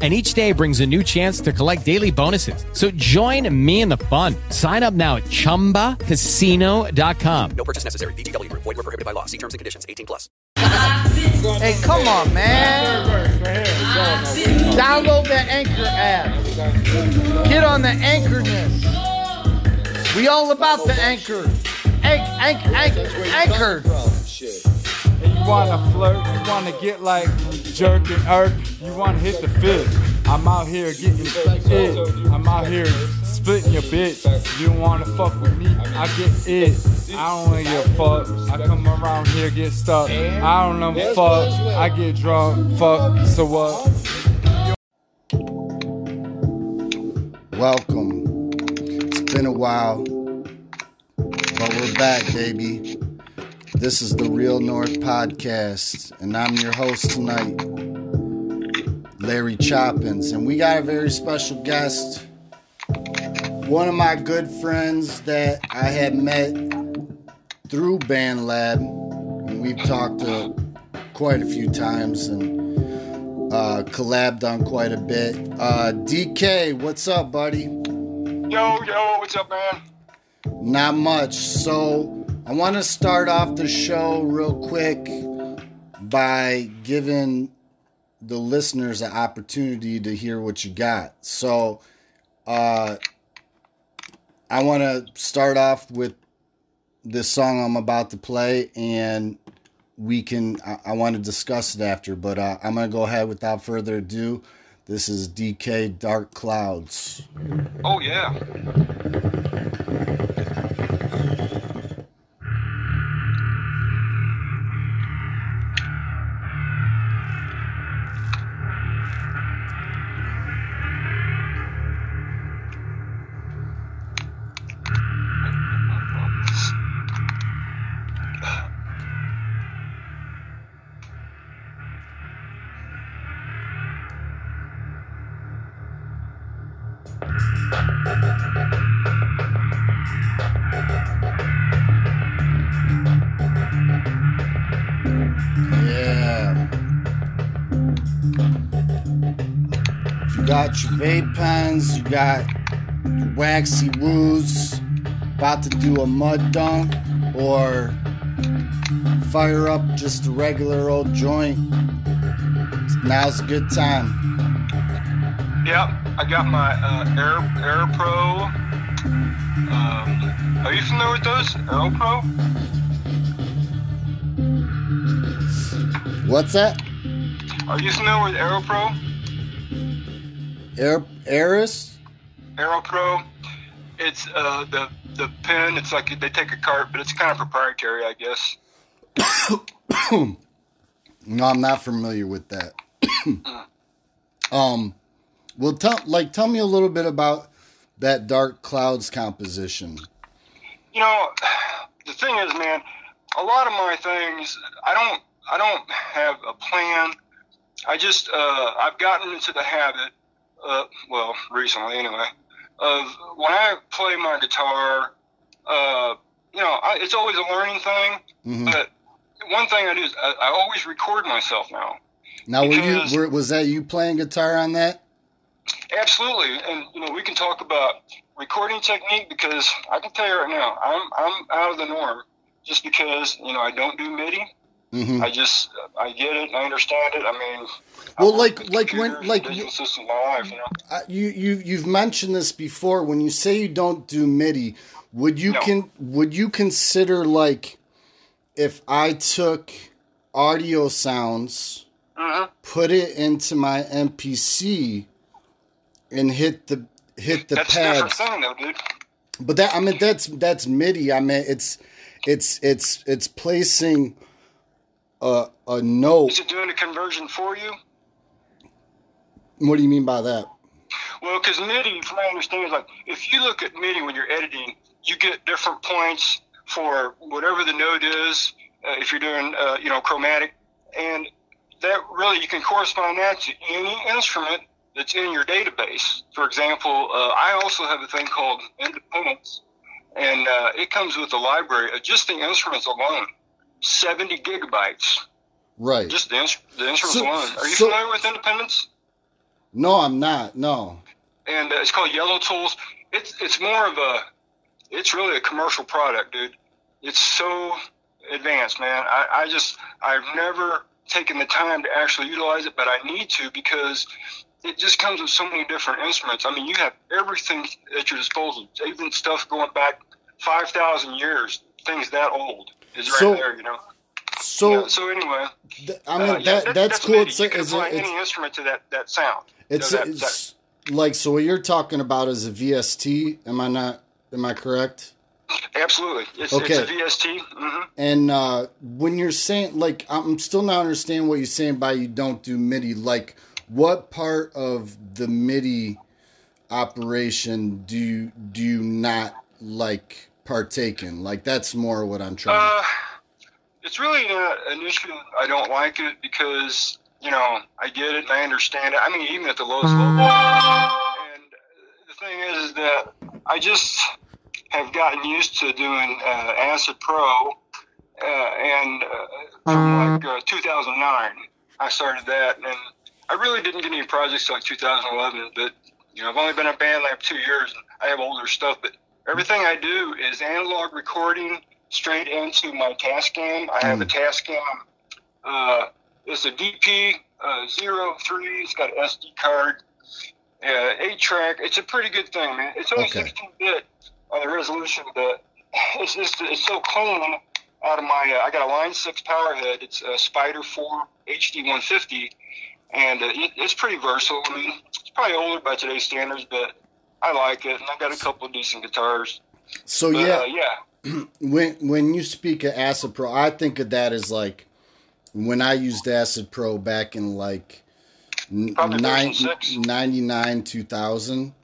and each day brings a new chance to collect daily bonuses. So join me in the fun. Sign up now at ChumbaCasino.com. No purchase necessary. VGW. Void were prohibited by law. See terms and conditions. 18 plus. Hey, come on, man. Download the Anchor app. Get on the Anchorness. We all about the Anchor. Anch, anch, anch, anchor. And you wanna flirt, you wanna get like jerk and irk, you wanna hit the fit. I'm out here getting it. I'm out here splitting your bitch. You wanna fuck with me? I get it. I don't wanna get fucked. I come around here get stuck. I don't know fuck. I get drunk. Fuck. So what? Welcome. It's been a while, but we're back, baby. This is the Real North Podcast, and I'm your host tonight, Larry Choppins. And we got a very special guest, one of my good friends that I had met through BandLab, and we've talked to quite a few times and uh, collabed on quite a bit. Uh, DK, what's up, buddy? Yo, yo, what's up, man? Not much. So I want to start off the show real quick by giving the listeners an opportunity to hear what you got. So uh, I want to start off with this song I'm about to play, and we can. I, I want to discuss it after, but uh, I'm gonna go ahead without further ado. This is DK Dark Clouds. Oh. Yeah. Got waxy woos, about to do a mud dunk, or fire up just a regular old joint. Now's a good time. Yep, I got my uh, Air Air Pro. Um, are you familiar with those? Airo Pro? What's that? Are you familiar with Airo Pro? Air Eris? Airo Pro. It's uh, the the pen. It's like they take a cart, but it's kind of proprietary, I guess. No, I'm not familiar with that. um, well, tell like tell me a little bit about that dark clouds composition. You know, the thing is, man, a lot of my things, I don't, I don't have a plan. I just, uh, I've gotten into the habit, uh, well, recently anyway, of when I play my guitar, uh, you know, I, it's always a learning thing. Mhm. But one thing I do is I, I always record myself now. Now, were you were, was that you playing guitar on that? Absolutely, and you know we can talk about recording technique because I can tell you right now I'm I'm out of the norm just because you know I don't do MIDI. Mhm. I just I get it and I understand it. I mean, Well, work like- like when- like you, life, you, know? uh, you, you, you've mentioned this before. When you say you don't do MIDI, would you No. can would you consider like if I took audio sounds, hmm put it into my MPC, and hit the hit the That's pads. thing, though, dude. But that I mean that's that's MIDI. I mean it's it's it's it's placing a a note. Is it doing a conversion for you? What do you mean by that? Well, because MIDI, from what I understand, is like if you look at MIDI when you're editing, you get different points for whatever the note is. Uh, if you're doing, uh, you know, chromatic, and that really you can correspond that to any instrument that's in your database. For example, uh, I also have a thing called Independence, and uh, it comes with a library of just the instruments alone, 70 gigabytes. Right. Just the, the instruments So- alone. Are you so- familiar with Independence? No, I'm not. No. and uh, it's called Yellow Tools. It's it's more of a, it's really a commercial product, dude. It's so advanced, man. I, I just I've never taken the time to actually utilize it, but I need to because it just comes with so many different instruments. I mean, you have everything at your disposal, even stuff going back five thousand years, things that old is right So- there, you know. So yeah, so anyway, th- I mean uh, yeah, that that's cool. MIDI. It's you like can it's, it's, any instrument to that that sound. it's, So that- it's like so what you're talking about is a VST. Am I not? Am I correct? absolutely, it's, Okay. it's a VST. hmm And uh, when you're saying like I'm still not understanding what you're saying by you don't do MIDI. Like what part of the MIDI operation do you do you not like partake in? Like that's more what I'm trying. Uh, it's really not an issue. I don't like it because you know I get it and I understand it. I mean, even at the lowest level. And the thing is, is that I just have gotten used to doing uh, Acid Pro, uh, and uh, from like uh, 2009, I started that, and I really didn't get any projects till like 2011. But you know, I've only been in a band like two years, and I have older stuff, but everything I do is analog recording straight into my Tascam. I have a Tascam. Uh, it's a DP uh, 03. It's got an SD card, uh, eight track. It's a pretty good thing, man. It's only Okay. 16 bit on the resolution, but it's just it's so clean. Out of my, uh, I got a Line Six power head. It's a Spider 4 HD 150, and uh, it, it's pretty versatile. I mean, it's probably older by today's standards, but I like it, and I got a couple of decent guitars. so But, yeah, uh, yeah. when when you speak of Acid Pro, I think of that as like when I used Acid Pro back in like probably nine, 99, 2000.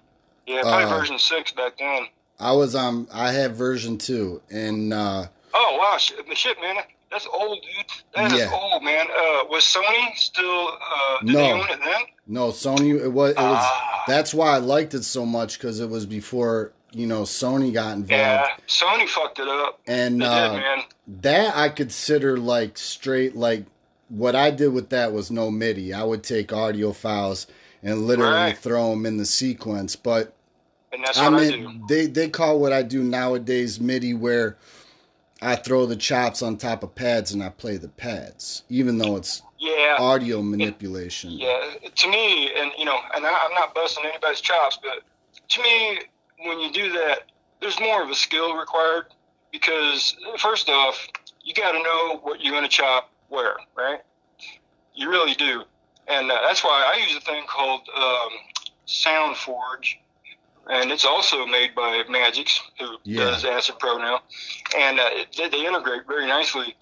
Yeah, probably Uh, version six back then. I was on. I had version two, and uh, Oh wow, shit, shit, man, that's old, dude. That is Yeah. old, man. Uh, was Sony still? Uh, No. own it then? no Sony. It was. It was. Ah. That's why I liked it so much because it was before you know Sony got involved. Yeah, Sony fucked it up. And uh, did, man. that I consider like straight like what I did with that was no MIDI. I would take audio files and literally Right. throw them in the sequence. But And that's I I, mean, do. they they call what I do nowadays MIDI, where I throw the chops on top of pads and I play the pads, even though it's Yeah. audio manipulation. Yeah, to me, and you know, and I, I'm not busting anybody's chops, but to me, when you do that, there's more of a skill required because first off, you got to know what you're going to chop where, right? You really do, and uh, that's why I use a thing called um, SoundForge, and it's also made by Magix, who Yeah. does Acid Pro now, and uh, they, they integrate very nicely,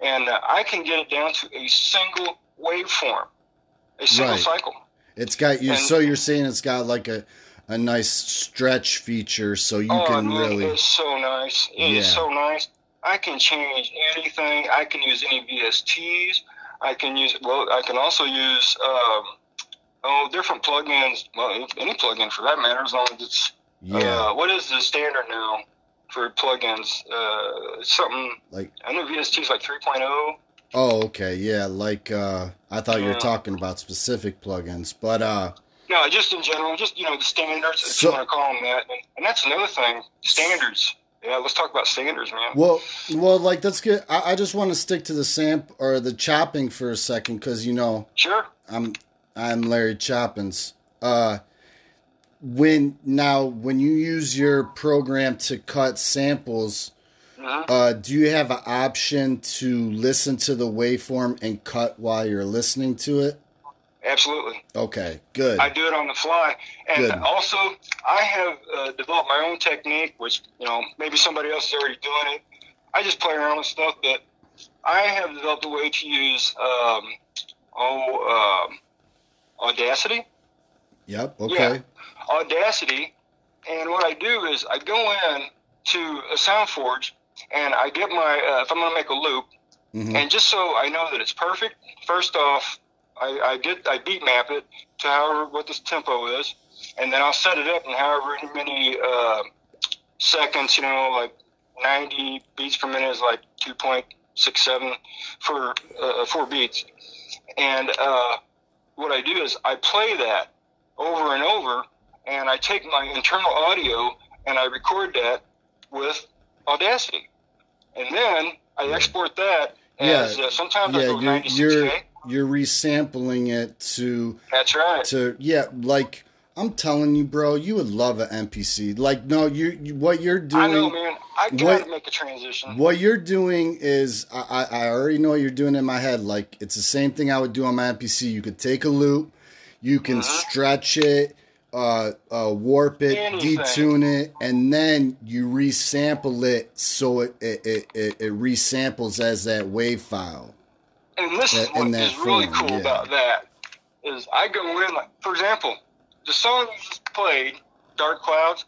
and uh, I can get it down to a single waveform, a single Right. cycle. It's got you. And- so you're saying it's got like a a nice stretch feature, so you oh can man, really. it's so nice. It is Yeah. so nice. I can change anything. I can use any VSTs. I can use well. I can also use um, oh different plugins. Well, any plugin for that matter, as long as it's Yeah, uh, what is the standard now for plugins? Uh, something like I know VST is like 3.0. oh, okay, yeah. Like uh, I thought you were talking about specific plugins, but uh, No, just in general, just you know the standards, if So- you want to call them that. And, and that's another thing, standards. Yeah, let's talk about standards, man. well, well, like let's get. I, I just want to stick to the samp or the chopping for a second because you know Sure. I'm I'm Larry Choppins. Uh, when now when you use your program to cut samples, Uh, do you have an option to listen to the waveform and cut while you're listening to it? Absolutely. Okay, good. I do it on the fly, and Good. also I have uh, developed my own technique, which you know maybe somebody else is already doing it. I just play around with stuff, but I have developed a way to use um, oh um, Audacity. Yep. Okay. Yeah, Audacity, and what I do is I go in to a SoundForge, and I get my uh, if I'm going to make a loop, Mhm. and just so I know that it's perfect. First off, I, I get I beat map it to however what this tempo is, and then I'll set it up in however many uh, seconds. You know, like 90 beats per minute is like 2.67 for uh, four beats, and uh, what I do is I play that over and over, and I take my internal audio and I record that with Audacity, and then I export that as Yeah. uh, sometimes I go you're 96k. you're you're resampling it to That's right. to yeah, like I'm telling you, bro, you would love an MPC. Like, no, you, you what you're doing. I know, man. I gotta what- make a transition. What you're doing is, I, I I already know what you're doing in my head. Like, it's the same thing I would do on my MPC. You could take a loop, you can Uh-huh. stretch it, uh, uh, warp it, Anything. detune it, and then you resample it so it it, it, it, it resamples as that wave file. And this is in what that is really cool yeah. about that is I go in like, for example, the song you just played, "Dark Clouds."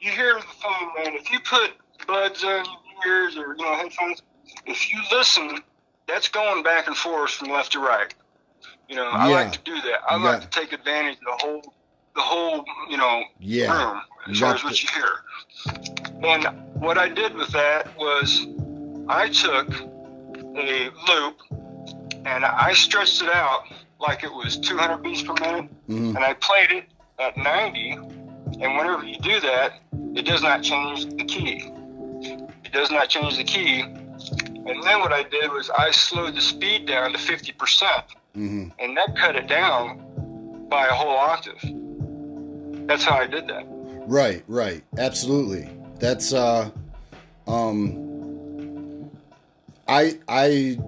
You hear the phone, man. If you put buds on your ears or you know headphones, if you listen, that's going back and forth from left to right. You know, I Yeah. like to do that. I like to take advantage of the whole, the whole, you know, Yeah. room as far as what to- you hear. And what I did with that was I took a loop and I stretched it out like it was 200 beats per minute, Mhm. and I played it at 90. And whenever you do that, it does not change the key. It does not change the key. And then what I did was I slowed the speed down to 50%, hmm and that cut it down by a whole octave. That's how I did that. Right, right, absolutely. That's uh, um, I I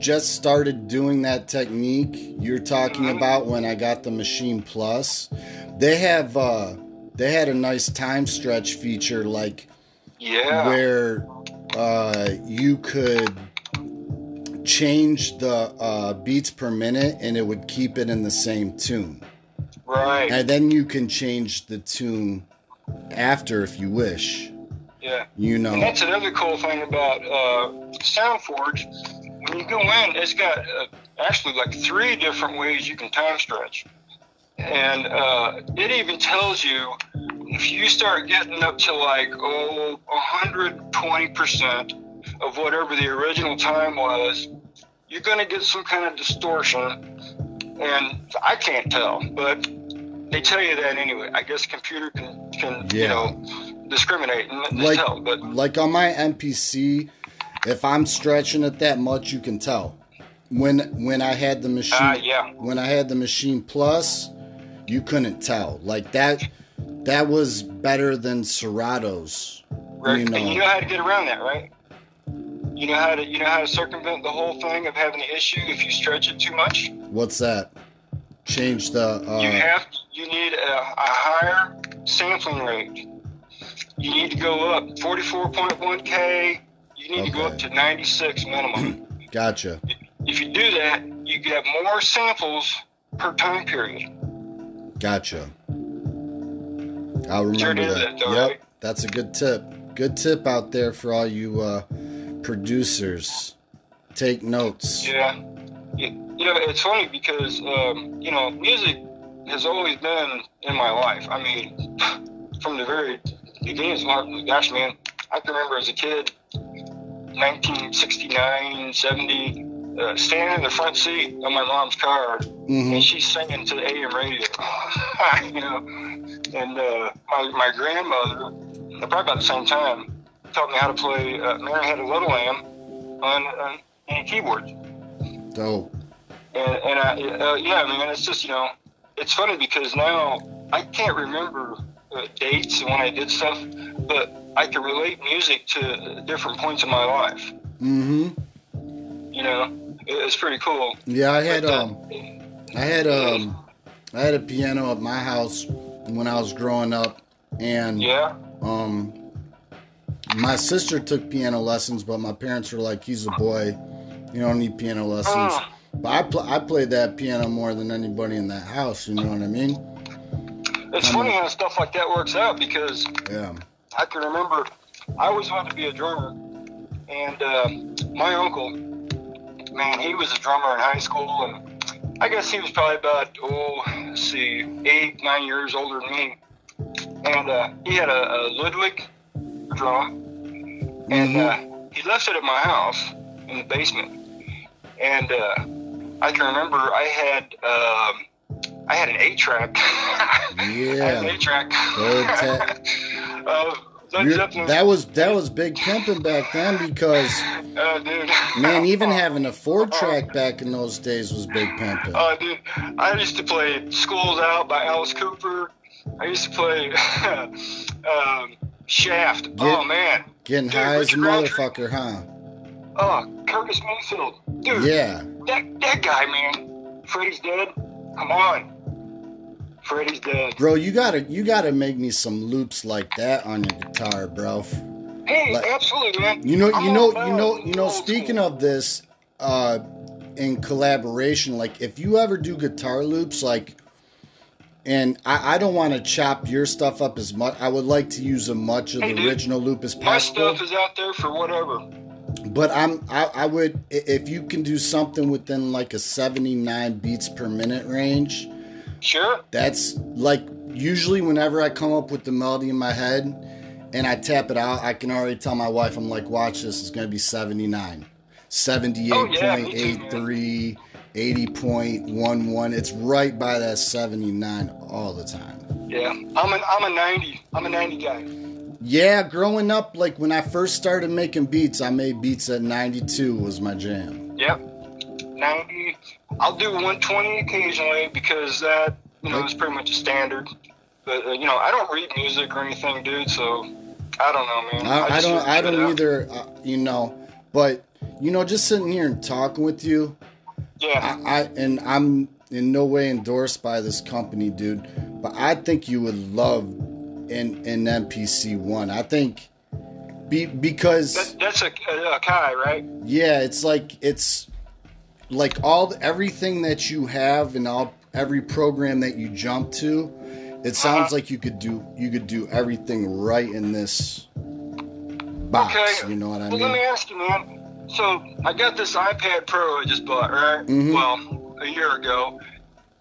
just started doing that technique you're talking about when I got the Maschine Plus. They have uh, they had a nice time stretch feature like Yeah. where uh, you could change the uh, beats per minute and it would keep it in the same tune. right. And then you can change the tune after if you wish. yeah. You know. And that's another cool thing about uh, SoundForge. When you go in, it's got uh, actually like three different ways you can time stretch. And uh, it even tells you if you start getting up to like, oh, 120% of whatever the original time was, you're going to get some kind of distortion. And I can't tell, but they tell you that anyway. I guess computer can, can you know, discriminate and like tell. But like on my MPC, if I'm stretching it that much, you can tell. When when I had the machine, Ah, yeah. when I had the Maschine Plus, you couldn't tell. Like that, that was better than Serato's. Right. You And you know, know how to get around that, right? You know how to you know how to circumvent the whole thing of having the issue if you stretch it too much. what's that? Change the. you Uh, have you need a, a higher sampling rate. You need to go up 44.1k. You need to go up to 96 minimum. gotcha. if you do that, you get more samples per time period. Gotcha. I'll remember Sure that. that, though, yep, right? that's a good tip. Good tip out there for all you uh, producers. Take notes. Yeah. You, know, it's funny because, um, you know, music has always been in my life. I mean, from the very beginning, gosh, man, I can remember as a kid, 1969, 70, uh, standing in the front seat of my mom's car, Mhm. and she's singing to the AM radio, you know. And uh, my, my grandmother, probably about the same time, taught me how to play uh, Mary Had a Little Lamb on, on any keyboards. Dope. And, and I, uh, yeah, I mean, it's just, you know, it's funny because now I can't remember uh, dates and when I did stuff, but I could relate music to different points in my life. Mm-hmm. You know, it, it's pretty cool. Yeah, I had But, uh, um, I had um, I had a piano at my house when I was growing up, and Yeah. um, my sister took piano lessons, but my parents were like, "He's a boy, you don't need piano lessons." Ah. But I pl- I played that piano more than anybody in that house. You know what I mean? It's funny how stuff like that works out because Yeah. I can remember I always wanted to be a drummer, and uh, my uncle, man, he was a drummer in high school, and I guess he was probably about oh, let's see, eight, nine years older than me, and uh, he had a, a Ludwig drum, and uh, he left it at my house in the basement, and uh, I can remember I had. Um, I had an eight track. I had an Yeah. eight track. Uh, Led You're- Zeppelin. that was that was big pimping back then because Uh, dude. man, even having a four track back in those days was big pimping. Uh, dude, I used to play "School's Out" by Alice Cooper. I used to play um, "Shaft." oh man, Getting dude, high as a motherfucker, huh? Oh, Curtis Mayfield, dude. Yeah. That that guy, man. Freddie's dead. Come on, Freddie's dead. Bro, you gotta you gotta make me some loops like that on your guitar, bro. Hey, Like- absolutely, man. You know, you know, you know, you know. Speaking of this, uh, in collaboration, like if you ever do guitar loops, like, and I, I don't want to chop your stuff up as much. I would like to use as much of Hey, the dude, original loop as possible. my stuff is out there for whatever. But I'm, I, I would, if you can do something within like a 79 beats per minute range, Sure. that's like usually whenever I come up with the melody in my head and I tap it out, I can already tell my wife, I'm like, watch this, it's going to be 79, 78.83, 80.11. It's right by that 79 all the time. Yeah, I'm an I'm a 90. I'm a 90 guy. Yeah, growing up, like when I first started making beats, I made beats at 92 was my jam. Yep. 90. I'll do 120 occasionally because that, you know, is pretty much a standard. But, uh, you know, I don't read music or anything, dude, so I don't know, man. I, I just don't, I don't either, uh, you know, but you know, just sitting here and talking with you, Yeah. I, I and I'm in no way endorsed by this company, dude. But I think you would love an an MPC one. I think be, because That, that's a, a, a Kai, right? yeah, it's like it's like all everything that you have and all every program that you jump to. It sounds Uh-huh. like you could do you could do everything right in this box. Okay. You know what I well, mean? let me ask you, man. So I got this iPad Pro I just bought, right? Mhm. Well, a year ago,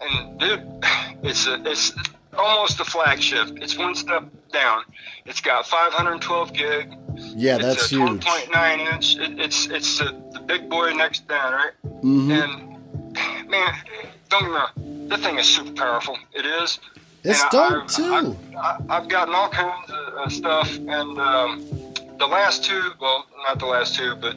and dude, it's a, it's almost a flagship. It's one step down. It's got 512 gig. yeah, it's that's a huge. 12.9 inch. It, it's it's the big boy next down, right? Mhm. And man, don't get me wrong, that thing is super powerful. It is. It's And dope I've, too. I've, I- I've gotten all kinds of uh, stuff, and um, the last two, well, not the last two, but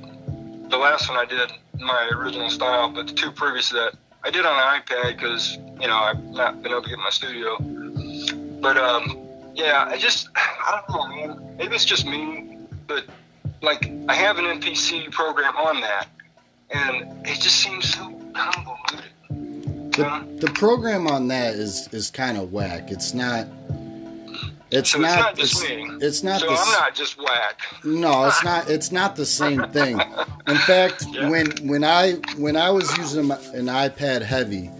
the last one I did my original style, but the two previous to that, I did on an iPad because you know I've not been able to get my studio. But um, yeah, I just I don't know, man. Maybe it's just me, but like I have an MPC program on that, and it just seems so convoluted. the, the program on that is is kind of whack. It's not. It's so not. it's not just it's, not So the. I'm not just whack. No, it's not. It's not the same thing. In fact, Yeah. when when I when I was using an iPad Heavy,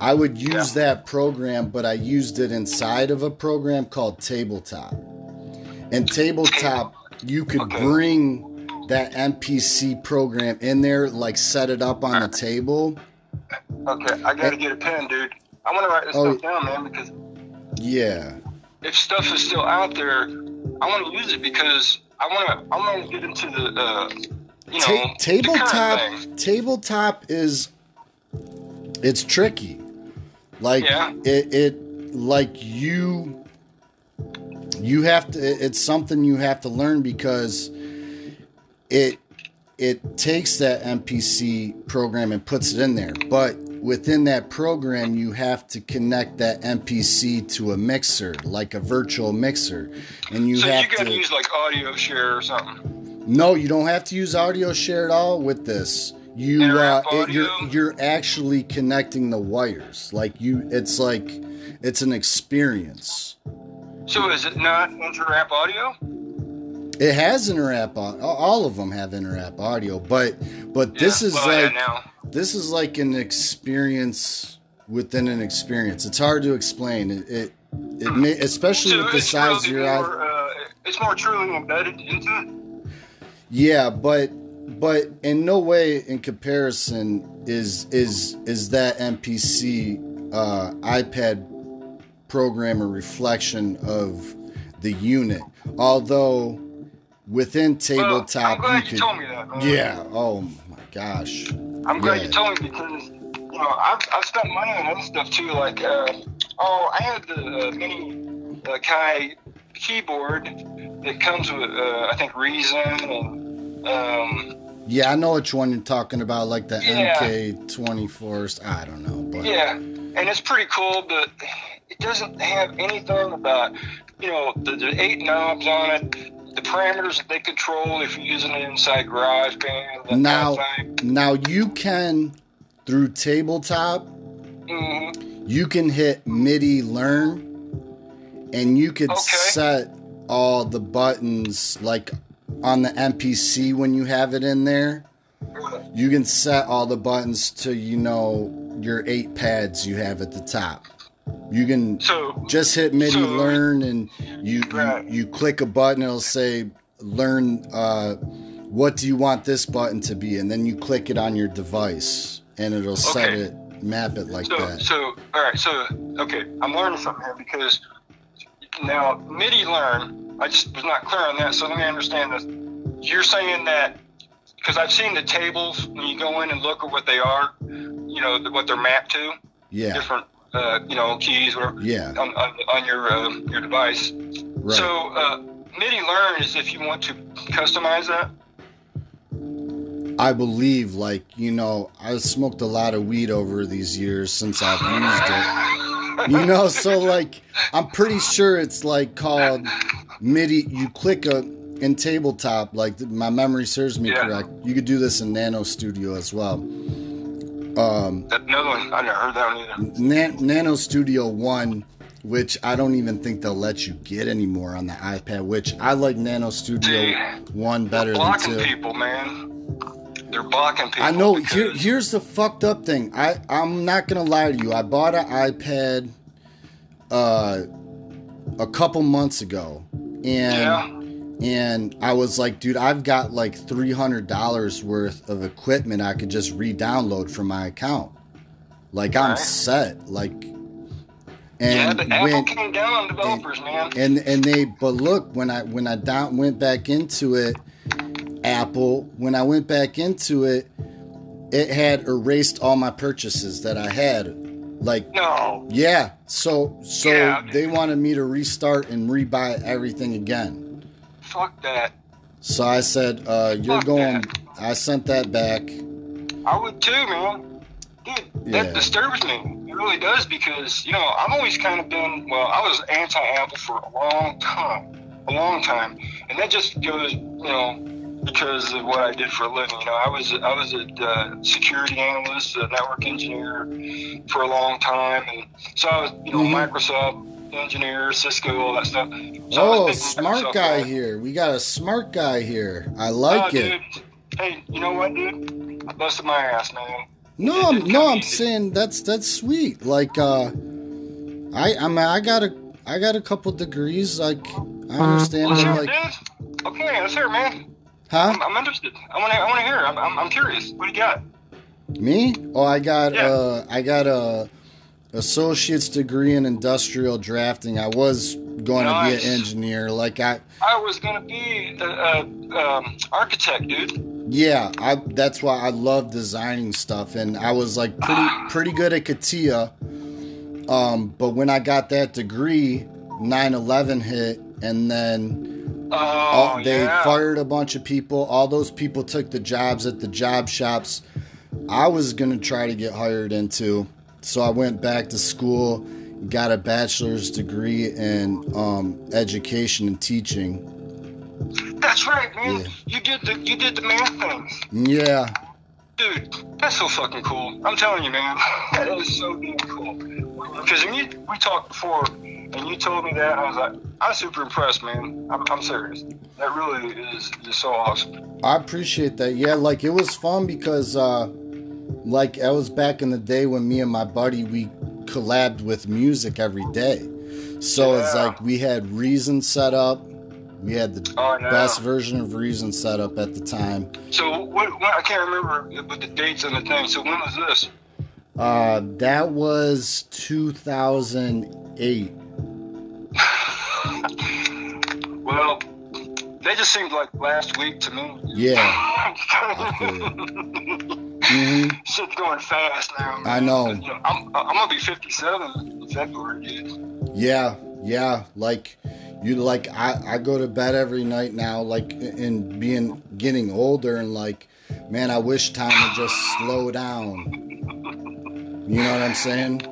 I would use that program, but I used it inside of a program called Tabletop. And Tabletop, you could Okay. bring that MPC program in there, like set it up on the table. Okay, I gotta get a pen, dude. I want to write this Oh. stuff down, man, because Yeah. if stuff is still out there, I want to use it because I want to. I want to get into the, uh, you know, Ta- tabletop tabletop is it's tricky like Yeah. it, it like you you have to it's something you have to learn because it it takes that mpc program and puts it in there but within that program, you have to connect that MPC to a mixer, like a virtual mixer, and you so have you got to. use like audio share or something. no, you don't have to use audio share at all with this. You uh, it, you're you're actually connecting the wires. Like you, it's like it's an experience. So is it not inter-app audio? It has interapp. All of them have interapp audio, but but this is well, yeah, like now. this is like an experience within an experience. It's hard to explain. It it, it may, especially So with the size of really your more, uh, it's more truly embedded into it. Yeah, but but in no way in comparison is is is that MPC uh, iPad program a reflection of the unit. Although within tabletop well, I'm glad you you, could me that. Yeah. Oh my gosh. I'm glad Yeah. you told me because you know I've, I've spent money on other stuff too. Like uh, oh, I had the uh, mini uh, Kai keyboard that comes with uh, I think Reason and um, Yeah, I know which one you're talking about, like the Yeah. MK24. I don't know, but yeah, and it's pretty cool, but it doesn't have anything about you know the, the eight knobs on it. The parameters that they control if you're using it inside GarageBand. that now kind of now you can through tabletop. Mhm. you can hit MIDI learn and you could Okay. set all the buttons like on the MPC when you have it in there. You can set all the buttons to you know your eight pads you have at the top. You can So just hit MIDI so- learn and you, Right. you you click a button it'll say learn uh, what do you want this button to be and then you click it on your device and it'll set Okay. it map it like so, that. So, all right. So, okay, I'm learning something here because now MIDI learn. I just was not clear on that. So let me understand this. You're saying that because I've seen the tables when you go in and look at what they are, you know, what they're mapped to, yeah. different, uh, you know, keys, whatever, Yeah. on, on, on your uh, your device. Right. So uh, MIDI learn is if you want to customize that. I believe, like, you know, I smoked a lot of weed over these years since I've used it. You know, so like, I'm pretty sure it's like called MIDI. You click a in tabletop, like my memory serves me Yeah. correct. You could do this in Nano Studio as well. Um, another one. I never heard that one either. Nan- Nano Studio One, which I don't even think they'll let you get anymore on the iPad. Which I like Nano Studio See, One better than two. blocking people, man. They're blocking people. I know. because- Here, here's the fucked up thing. I I'm not gonna lie to you. I bought an iPad uh a couple months ago, and Yeah. And I was like, dude, I've got like three hundred dollars worth of equipment I could just re-download from my account. Like I'm Right. set. Like, and yeah, and but Apple when came down on developers, man. and and they but look when I when I down went back into it, Apple when I went back into it, it had erased all my purchases that I had. Like no, yeah, so so Yeah. they wanted me to restart and rebuy everything again. Fuck that. So I said, uh, "You're Fuck going." that. I sent that back. I would too, man. Dude, Yeah. that disturbs me. It really does because you know I've always kind of been well. I was anti-Apple for a long time, a long time, and that just goes, you know, because of what I did for a living. You know, I was I was a uh, security analyst, a network engineer for a long time, and so I was, you know, Mhm. Microsoft engineer, Cisco, all that stuff. So Oh, smart Microsoft guy here. We got a smart guy here. I like it. dude. Hey, you know what, dude? I busted my ass, man. No, I'm, no, I'm easy. saying that's that's sweet. Like, uh, I I mean, I got a I got a couple degrees. Like, I understand. Let's it, hear like, dude. Okay, let's hear it, man. huh? I'm, I'm interested. I want to. I want to hear. I'm, I'm. I'm curious. What do you got? Me? Oh, I got Yeah. uh, I got a associate's degree in industrial drafting. I was going Nice. to be an engineer. Like, I I was gonna be a, a um, architect, dude. yeah, I that's why I love designing stuff, and I was like pretty pretty good at CATIA. Um, but when I got that degree, 9/11 hit, and then Oh, all, they yeah. fired a bunch of people. All those people took the jobs at the job shops. I was gonna try to get hired into. So I went back to school, got a bachelor's degree in um, education and teaching. That's right, man. Yeah. You did the you did the math thing. Yeah, Dude, that's so fucking cool. I'm telling you, man, that is so damn cool. Because you, we talked before, and you told me that, I was like, I'm super impressed, man. I'm, I'm serious. That really is just so awesome. I appreciate that. Yeah, like it was fun because, uh, like, I was back in the day when me and my buddy we collabed with music every day. So it's like we had Reason set up. We had the Oh, know. best version of Reason set up at the time. So what, what? I can't remember but the dates and the thing. So when was this? Uh, that was 2008. Well, they just seemed like last week to me. Yeah. hmm Shit's going fast now. Man. I know. I'm, I'm gonna be 57 in February, dude. Yeah, yeah. Like you, like I, I go to bed every night now. Like in being getting older and like, man, I wish time would just slow down. You know what I'm saying?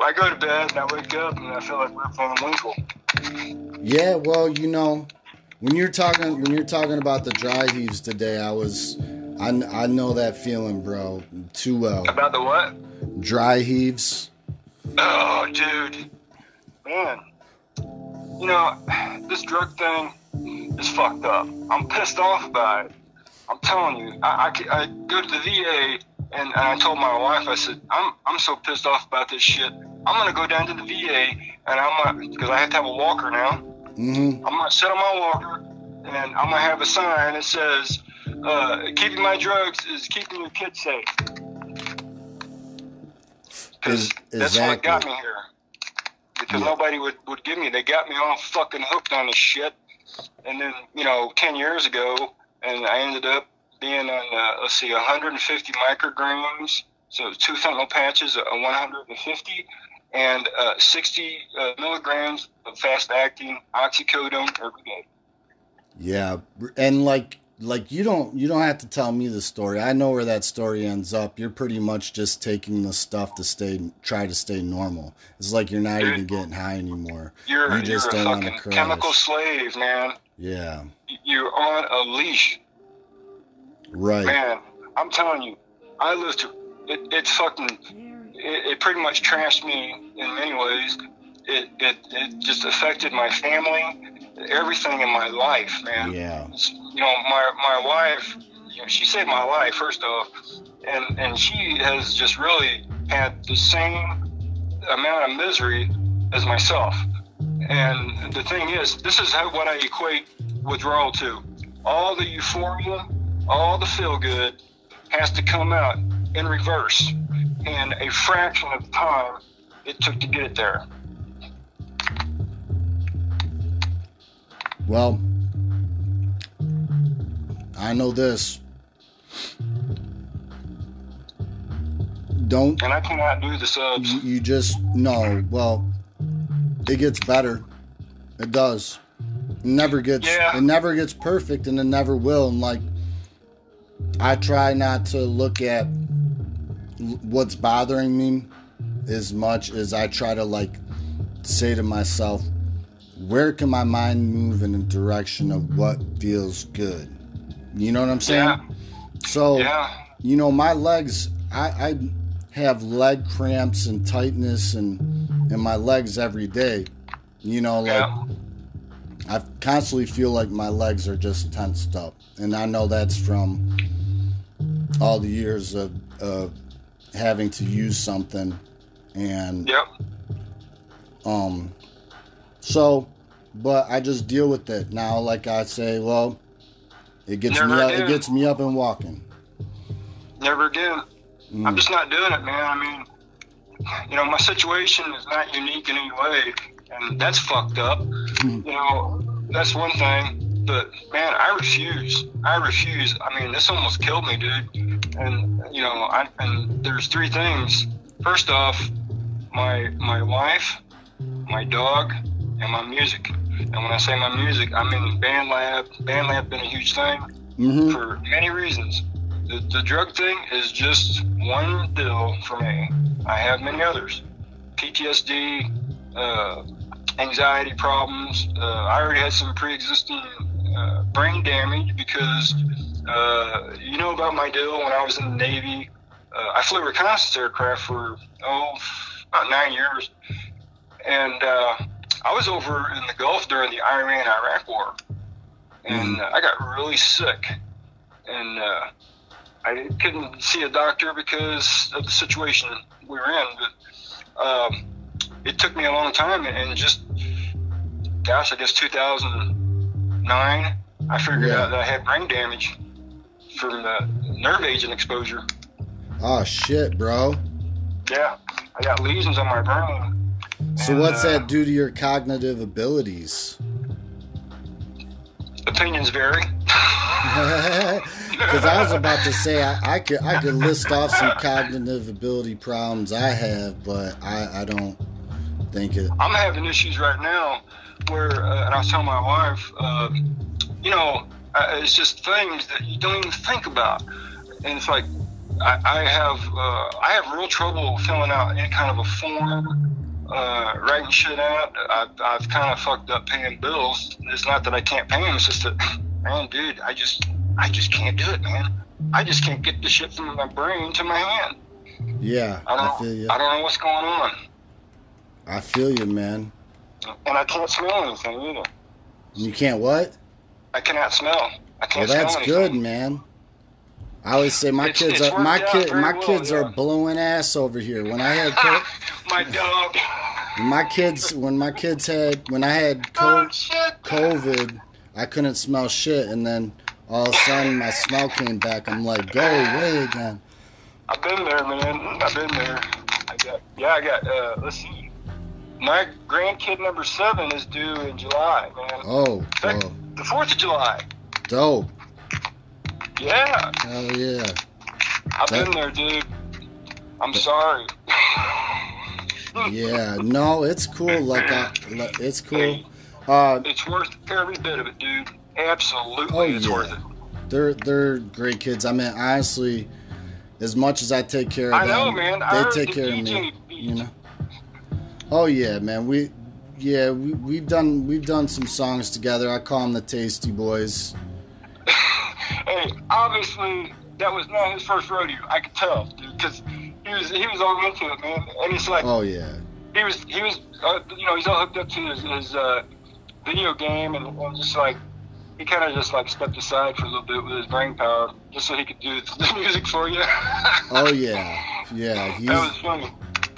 I go to bed and I wake up and I feel like Rip Van Winkle. Yeah. Well, you know, when you're talking when you're talking about the dry heaves today, I was, I, I know that feeling, bro, too well. About the what? Dry heaves. Oh, dude, man. You know, this drug thing is fucked up. I'm pissed off about it. I'm telling you, I, I, I go to the VA and, and I told my wife, I said, I'm I'm so pissed off about this shit. I'm gonna go down to the VA and I'm gonna because I have to have a walker now. hmm I'm gonna sit on my walker and I'm gonna have a sign that says, uh, "Keeping my drugs is keeping your kids safe." Because Is- that's what got me here. Because Yeah. nobody would, would give me. They got me all fucking hooked on this shit. And then, you know, 10 years ago, and I ended up being on, uh, let's see, 150 micrograms. So two fentanyl patches, uh, 150, and uh, 60 uh, milligrams of fast acting oxycodone every day. Yeah, and like like you don't you don't have to tell me the story. I know where that story ends up. You're pretty much just taking the stuff to stay try to stay normal. It's like you're not even getting high anymore. You're, you just you're a don't want to fucking chemical slave, man. Yeah, You're on a leash. right. Man, I'm telling you, I lived through it. It's fucking. It, it pretty much trashed me in many ways. It, it it just affected my family, everything in my life, man. Yeah, You know, my my wife, you know, she saved my life first off, and and she has just really had the same amount of misery as myself. And the thing is, this is how, what I equate withdrawal to. All the euphoria, all the feel good has to come out in reverse in a fraction of the time it took to get it there. Well, I know this. Don't And I cannot do the subs. you, you just no. Well, it gets better. It does. It never gets. Yeah. It never gets perfect, and it never will. And like, I try not to look at what's bothering me as much as I try to like say to myself, where can my mind move in the direction of what feels good? You know what I'm saying? Yeah. So, Yeah. you know, my legs, I, I have leg cramps and tightness and in my legs every day. You know, like Yeah. I constantly feel like my legs are just tensed up, and I know that's from all the years of, of having to use something, and Yep. um, so, but I just deal with it now. Like I say, well, it gets me up, it gets me up and walking. Never again. Mm. I'm just not doing it, man. I mean, you know, my situation is not unique in any way, and that's fucked up. You know, that's one thing. But man, I refuse. I refuse. I mean, this almost killed me, dude. And you know, I and there's three things. First off, my my wife, my dog, and my music. And when I say my music, I mean BandLab. Band lab been a huge thing hmm for many reasons. the, the drug thing is just one deal for me. I have many others. PTSD, uh, anxiety problems. Uh, I already had some pre-existing uh, brain damage because uh, you know about my deal when I was in the Navy. Uh, I flew reconnaissance aircraft for oh about nine years, and uh, I was over in the Gulf during the Iran-Iraq War, and uh, I got really sick, and uh, I couldn't see a doctor because of the situation we were in. But um, it took me a long time, and just gosh, I guess 2009, I figured Yeah. out that I had brain damage from the nerve agent exposure. Oh shit, bro. Yeah, I got lesions on my brain. So And, what's uh, that do to your cognitive abilities? Opinions vary. Because I was about to say I, I could I could list off some cognitive ability problems I have, but I, I don't think it. I'm having issues right now where, uh, and I was telling my wife, uh, you know, uh, it's just things that you don't even think about, and it's like I, I have uh, I have real trouble filling out any kind of a form, uh, writing shit out. I, I've kind of fucked up paying bills. It's not that I can't pay them; it's just that, man, dude, I just I just can't do it, man. I just can't get the shit from my brain to my hand. Yeah, I I don't feel you. I don't know what's going on, I feel you, man. and I can't smell anything either. You can't what? I cannot smell. I can't Well, that's smell good, man. I always say my It's- kids it's are my kid my well, kids yeah. are blowing ass over here. When I had co- My dog. my kids when my kids had when I had co- Oh. COVID, I couldn't smell shit, and then all of a sudden my smell came back. I'm like, go away again. I've been there, man. I've been there. I got yeah. I got. Uh, let's see. My grandkid number seven is due in July, man. Oh, fact, oh, the Fourth of July. dope. Yeah, Hell yeah. I've That- been there, dude. I'm sorry. Yeah, no, it's cool. Like, I, like it's cool. Uh, It's worth every bit of it, dude. Absolutely, Oh, it's yeah. worth it. they're they're great kids. I mean, honestly, as much as I take care of I them, know, man. They take the care of me. beat. You know. Oh yeah, man. We yeah we we've done we've done some songs together. I call them the Tasty Boys. Hey, obviously that was not his first rodeo. I could tell, dude, because he was he was all into it, man. And it's like Oh yeah. he was he was uh, you know he's all hooked up to his, his uh, video game and, and just like he kind of just like stepped aside for a little bit with his brain power just so he could do the music for you. Oh yeah. Yeah. He's that was funny.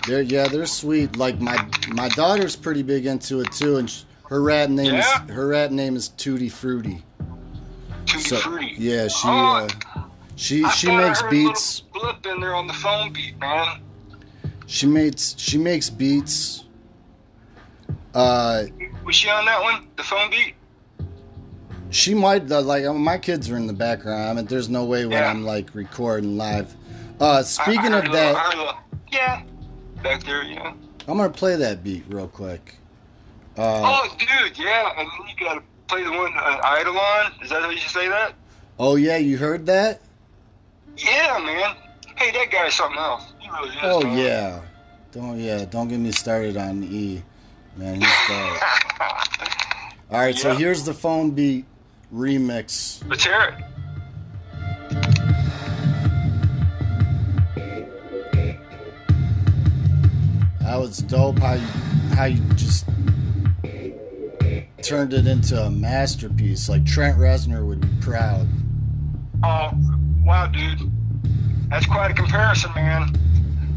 they're yeah they're sweet. Like my my daughter's pretty big into it too, and sh- her rat name Yeah? is her rat name is Tutti Frutti. Tutti So frutti. yeah, she Oh, uh, she I she I makes beats. Blip in there on the phone beat, man. She makes she makes beats. Uh, Was she on that one? The phone beat? she might uh, like uh, my kids are in the background. I mean, there's no way when Yeah. I'm like recording live. Uh, speaking I of a little- that, I a little- yeah, back there, yeah. I'm gonna play that beat real quick. Uh, oh, dude, yeah, and then you gotta play the one uh, Eidolon. Is that how you say that? oh yeah, you heard that? Yeah, man. Hey, that guy's something else. He really is. Oh man. yeah, don't yeah, don't get me started on E, man. He's dope. All right, so here's the phone beat remix. Let's hear it. That was dope. How you how you just turned it into a masterpiece. Like Trent Reznor would be proud. Oh, wow, dude. That's quite a comparison, man.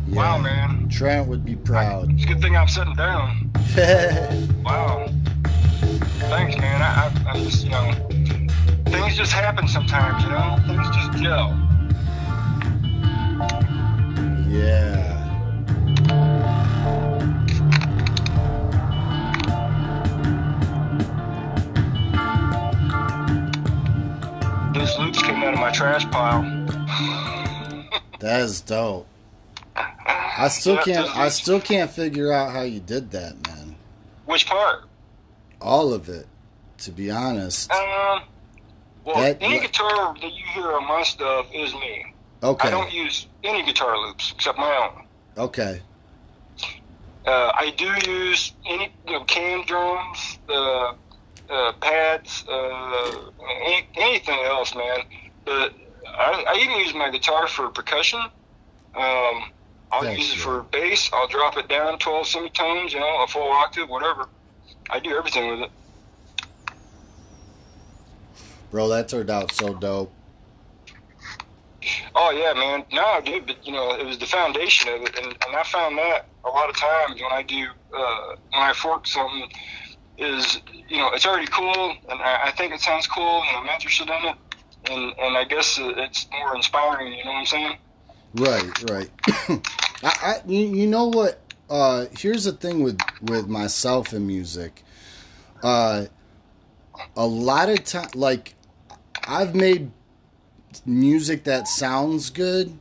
Wow, man. Trent would be proud. It's a good thing I'm sitting down. Wow. Thanks, man. I, I, I'm just, you know, things just happen sometimes, you know? Things just gel. yeah. My trash pile. That is dope. I still can't I still can't figure out how you did that, man. Which part? All of it, to be honest. Um, Well, That- any guitar that you hear on my stuff is me. Okay. I don't use any guitar loops except my own. Okay. Uh, I do use any you know, cam drums, uh, uh, pads, uh, any, anything else, man. But I, I even use my guitar for percussion. Um, I'll Thanks, use it for bass. I'll drop it down 12 semitones, you know, a full octave, whatever. I do everything with it. Bro, that turned out so dope. Oh yeah, man. No, dude, but you know, it was the foundation of it, and, and I found that a lot of times when I do uh, when I fork something is you know it's already cool, and I, I think it sounds cool, and I'm interested in it, and and I guess it's more inspiring. You know what I'm saying? Right, right. I, I you, you know what? Uh, here's the thing with with myself and music. Uh, a lot of time, like I've made music that sounds good,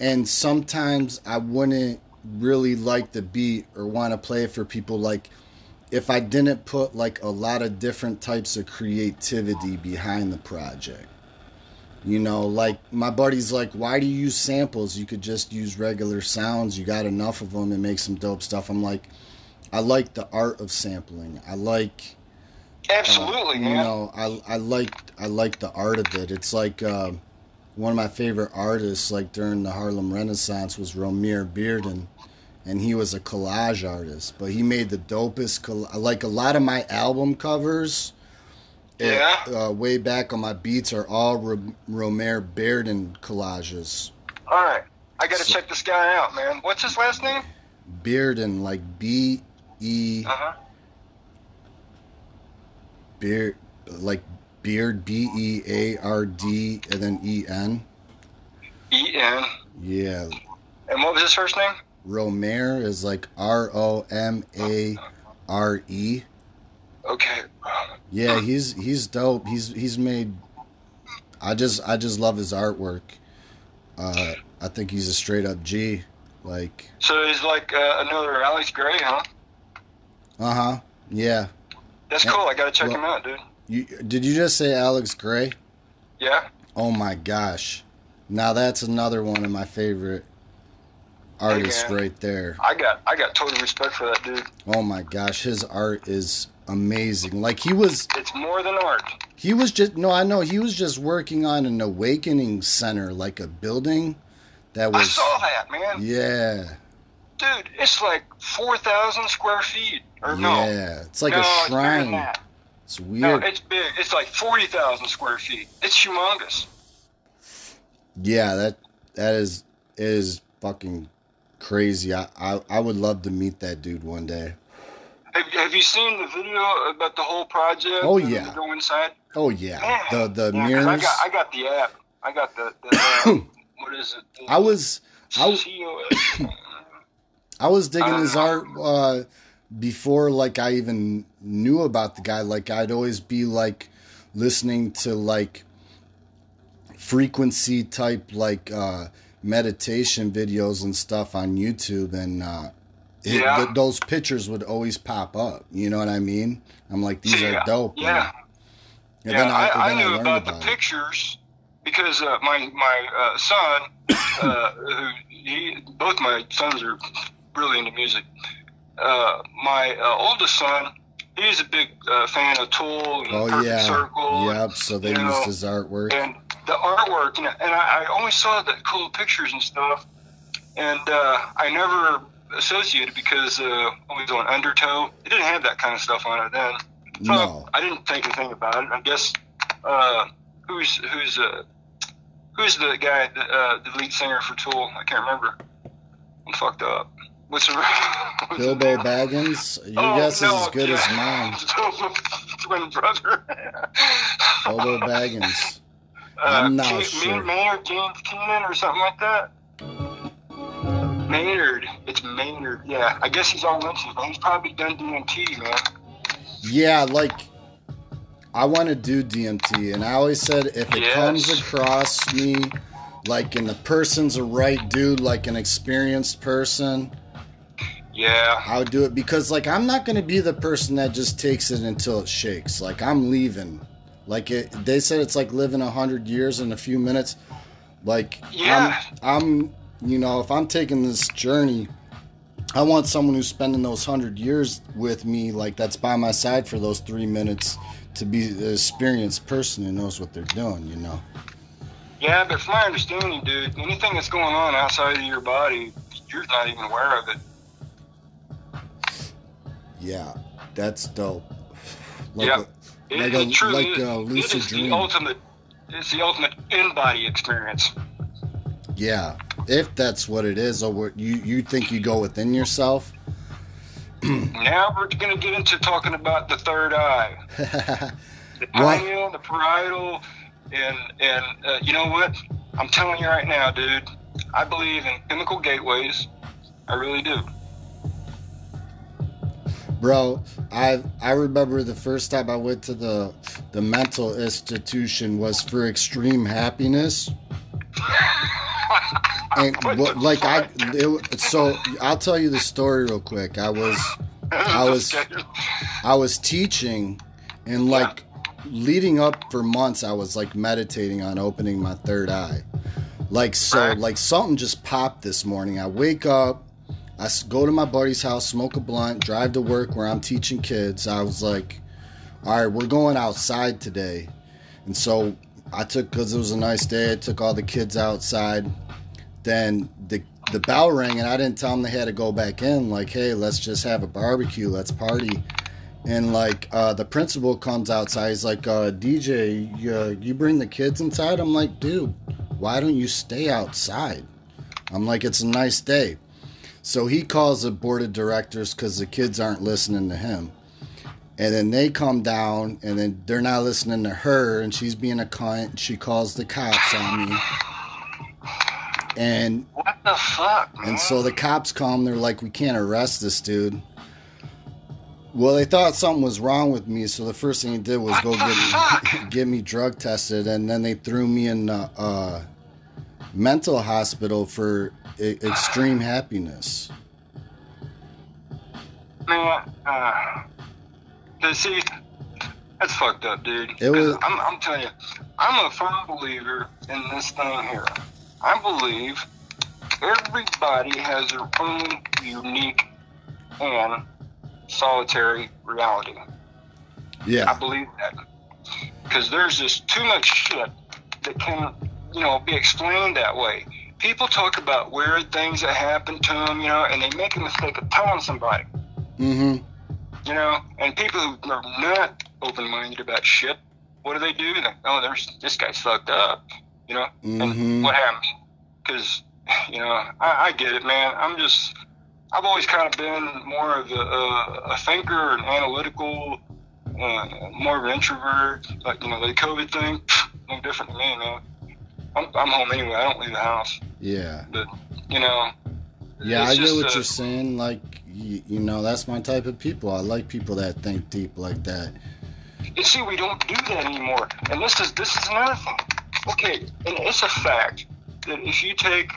and sometimes I wouldn't really like the beat or want to play it for people. Like if I didn't put like a lot of different types of creativity behind the project. You know, like my buddy's like, why do you use samples? You could just use regular sounds. You got enough of them and make some dope stuff. I'm like, I like the art of sampling. I like, Absolutely, you man. know, I I like I like the art of it. It's like uh, one of my favorite artists, like during the Harlem Renaissance, was Romare Bearden, and he was a collage artist. But he made the dopest. Coll- like a lot of my album covers Yeah. uh, way back on my beats are all Rom- Romare Bearden collages. All right, I got to So- check this guy out, man. What's his last name? Bearden, like B E Uh huh. Beard, like Beard, B E A R D, and then E N. E N. Yeah, And what was his first name? Romare is like R O M A R E. Okay. Yeah, he's he's dope. He's he's made. I just I just love his artwork. Uh, I think he's a straight up G. Like, So he's like uh, another Alex Grey, huh? uh huh. Yeah. That's cool. I got to check Well- him out, dude. You did you just say Alex Grey? Yeah. Oh my gosh. Now that's another one of my favorite artists right there. I got I got total respect for that dude. Oh my gosh, his art is amazing. Like he was It's more than art. he was just no, I know he was just working on an awakening center like a building that was. I saw that, man. Yeah. Dude, it's like 4,000 square feet. Or no. Yeah. It's like no, a It's, shrine. It's no, weird. it's big. It's like 40,000 square feet. It's humongous. yeah, that that is is fucking crazy. I, I I would love to meet that dude one day. Have, have you seen the video about the whole project? Oh, yeah. Go inside. Oh yeah. Man. The the Yeah, mirrors. I got I got the app. I got the, the uh, what is it? The I was I, was- I was digging his art uh, before like I even knew about the guy. Like I'd always be like listening to like frequency type like uh, meditation videos and stuff on YouTube, and uh, it, Yeah. th- those pictures would always pop up. You know what I mean? I'm like, these are dope. Yeah. And yeah, then I, I, and I knew learned about, the it. pictures because uh, my my uh, son, uh, who he, both my sons are really into music. Uh, my uh, oldest son, he's a big uh, fan of Tool and Oh Perfect yeah, Circle. yep. So they you know, used his artwork. and the artwork, and, and I, I always saw the cool pictures and stuff, and uh, I never associated because uh, I was on Undertow. It didn't have that kind of stuff on it then, so No. I didn't think anything about it. I guess uh, who's who's uh, who's the guy, the, uh, the lead singer for Tool? I can't remember. I'm fucked up. What's the Bilbo? Baggins. Your Oh, guess is as good as mine. Twin brother. Bilbo Baggins. Uh, I'm not Ke- sure. Maynard James Keenan or something like that. Maynard. It's Maynard. Yeah, I guess he's on Lynch's, but he's probably done DMT, man. Yeah, like I want to do DMT, and I always said if it Yes. comes across me, like, and the person's a right dude, like an experienced person, Yeah. I would do it because, like, I'm not gonna be the person that just takes it until it shakes. Like, I'm leaving Like it, they said, it's like living a hundred years in a few minutes. Like Yeah. I'm, I'm, you know, if I'm taking this journey, I want someone who's spending those hundred years with me, like that's by my side for those three minutes, to be an experienced person who knows what they're doing. You know. Yeah, but from my understanding, dude, anything that's going on outside of your body, you're not even aware of it. Yeah, that's dope. Like yeah, a, it, like it a, truly like is. a lucid is dream. the ultimate. It's the ultimate in-body experience. Yeah, if that's what it is, or what you you think you go within yourself. Now we're going to get into talking about the third eye, the What? pineal, the parietal, and and uh, you know what? I'm telling you right now, dude. I believe in chemical gateways. I really do. Bro, I I remember the first time I went to the the mental institution was for extreme happiness. And what, like I, it, so I'll tell you the story real quick. I was, I was, I was teaching, and like leading up for months, I was like meditating on opening my third eye. Like so, like something just popped this morning. I wake up, I go to my buddy's house, smoke a blunt, drive to work where I'm teaching kids. I was like, all right, we're going outside today. And so I took, because it was a nice day, I took all the kids outside. Then the, the bell rang and I didn't tell them they had to go back in. Like, hey, let's just have a barbecue, let's party. And like uh, the principal comes outside, he's like, uh, DJ, you, uh, you bring the kids inside? I'm like, dude, why don't you stay outside? I'm like, it's a nice day. So he calls the board of directors because the kids aren't listening to him. And then they come down and then they're not listening to her and she's being a cunt. She calls the cops on me. And What the fuck, man? and so the cops come, they're like, we can't arrest this dude. Well, they thought something was wrong with me, so the first thing he did was go get me, get me drug tested, and then they threw me in a, uh mental hospital for e- extreme happiness. Man, uh, to see, that's fucked up, dude. It was- I'm, I'm telling you, I'm a firm believer in this thing here. I believe everybody has their own unique and solitary reality. Yeah. I believe that because there's just too much shit that can, you know, be explained that way. People talk about weird things that happen to them, you know, and they make a mistake of telling somebody mm-hmm. You know, and people who are not open-minded about shit, what do they do? They, oh, there's this guy's fucked up, you know. Mhm. And what happens? Because you know, I, I get it, man. I'm just, I've always kind of been more of a, a, a thinker and analytical, uh, more of an introvert. Like you know, the COVID thing, no different to me, man. I'm, I'm home anyway. I don't leave the house, Yeah, but you know. yeah. I get what you're saying. Like, you, you know, that's my type of people. I like people that think deep like that. You see, we don't do that anymore. And this is this is another thing. Okay, and it's a fact that if you take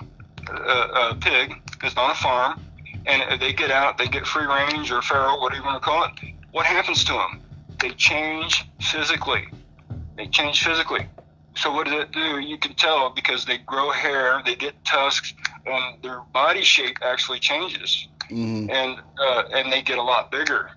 a, a pig that's on a farm and they get out, they get free range or feral, whatever you want to call it, what happens to them? They change physically. They change physically. So what does it do? You can tell because they grow hair, they get tusks, and their body shape actually changes hmm and uh, and they get a lot bigger.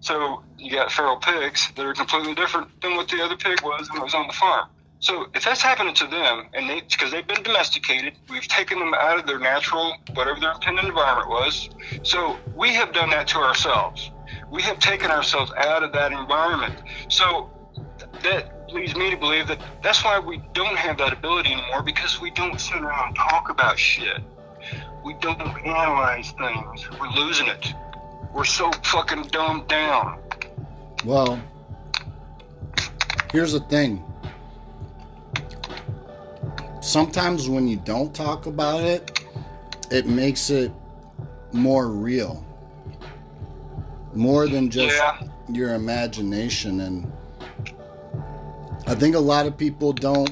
So you got feral pigs that are completely different than what the other pig was that was on the farm. So if that's happening to them, and they because they've been domesticated, we've taken them out of their natural whatever their intended environment was. So we have done that to ourselves. We have taken ourselves out of that environment. So that leads me to believe that that's why we don't have that ability anymore because we don't sit around and talk about shit. We don't analyze things. We're losing it. We're so fucking dumbed down. Well, here's the thing. Sometimes when you don't talk about it, it makes it more real. More than just Yeah. your imagination. And I think a lot of people don't,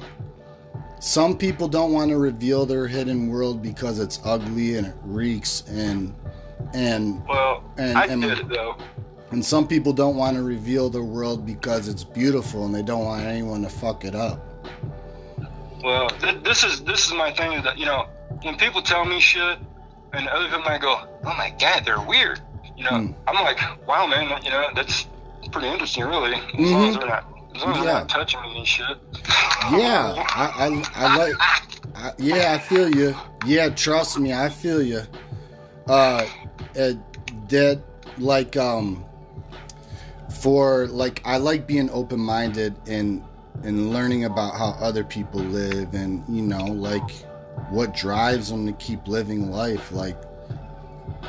some people don't want to reveal their hidden world because it's ugly and it reeks and, and Well, And- I and- get it though. And some people don't want to reveal their world because it's beautiful and they don't want anyone to fuck it up. Well, th- this is this is my thing is that you know when people tell me shit, and other people might go, "Oh my god, they're weird," you know, Hmm. I'm like, "Wow, man, you know that's pretty interesting, really." As long as they're not, as long as they're Mm-hmm. Yeah. not touching me and shit. Yeah, I, I, I like. I, yeah, I feel you. Yeah, trust me, I feel you. Uh, uh, that like um, for like I like being open minded and and learning about how other people live and you know like what drives them to keep living life. Like,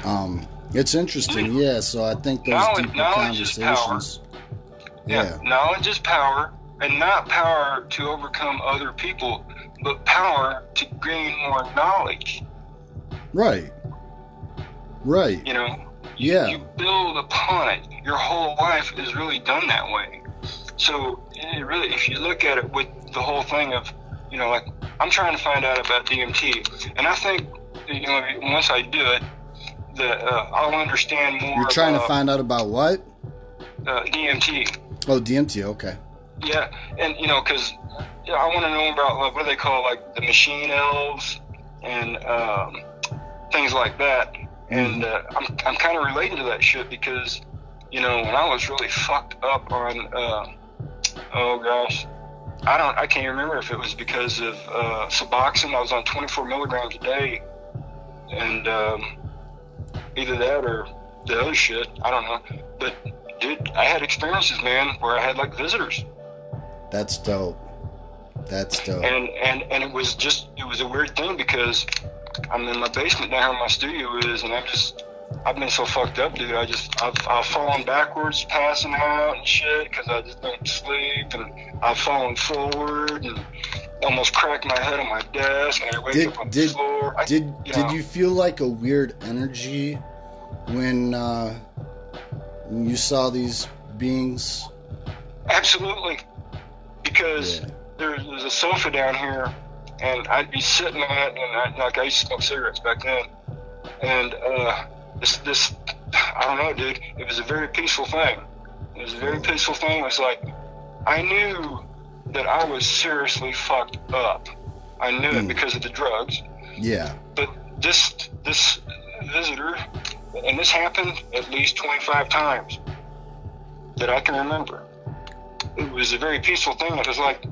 um, it's interesting. Yeah, so I think those Knowledge- deeper knowledge conversations. Yeah. Knowledge is power, and not power to overcome other people, but power to gain more knowledge. Right. Right. You know, Yeah. you build upon it. Your whole life is really done that way. So, it really, if you look at it with the whole thing of, you know, like I'm trying to find out about DMT, and I think, you know, once I do it, that uh, I'll understand more. You're trying to find out about what? uh, DMT. Oh, DMT. Okay. Yeah, and you know, because I want to know about like, what do they call like the machine elves and um, things like that. And uh, I'm I'm kind of relating to that shit because you know when I was really fucked up on uh, oh gosh, I don't I can't remember if it was because of uh, Suboxone. I was on 24 milligrams a day, and um, either that or the other shit. I don't know, but. Dude, I had experiences, man, where I had like visitors, That's dope. That's dope. and and and it was just it was a weird thing because I'm in my basement down where my studio is, and I'm just I've been so fucked up, dude. I just I've I've fallen backwards, passing out and shit because I just don't sleep, and I've fallen forward and almost cracked my head on my desk, and I wake Did up on did the floor. I, did you did know, you feel like a weird energy when uh, you saw these beings? Absolutely, because Yeah. there's, there's a sofa down here, and I'd be sitting on it, and I, like I used to smoke cigarettes back then, and uh, this this I don't know, dude. It was a very peaceful thing. It was a very peaceful thing. It was like I knew that I was seriously fucked up. I knew it because of the drugs, Yeah. but this this visitor, and this happened at least 25 times that I can remember. It was a very peaceful thing. It was like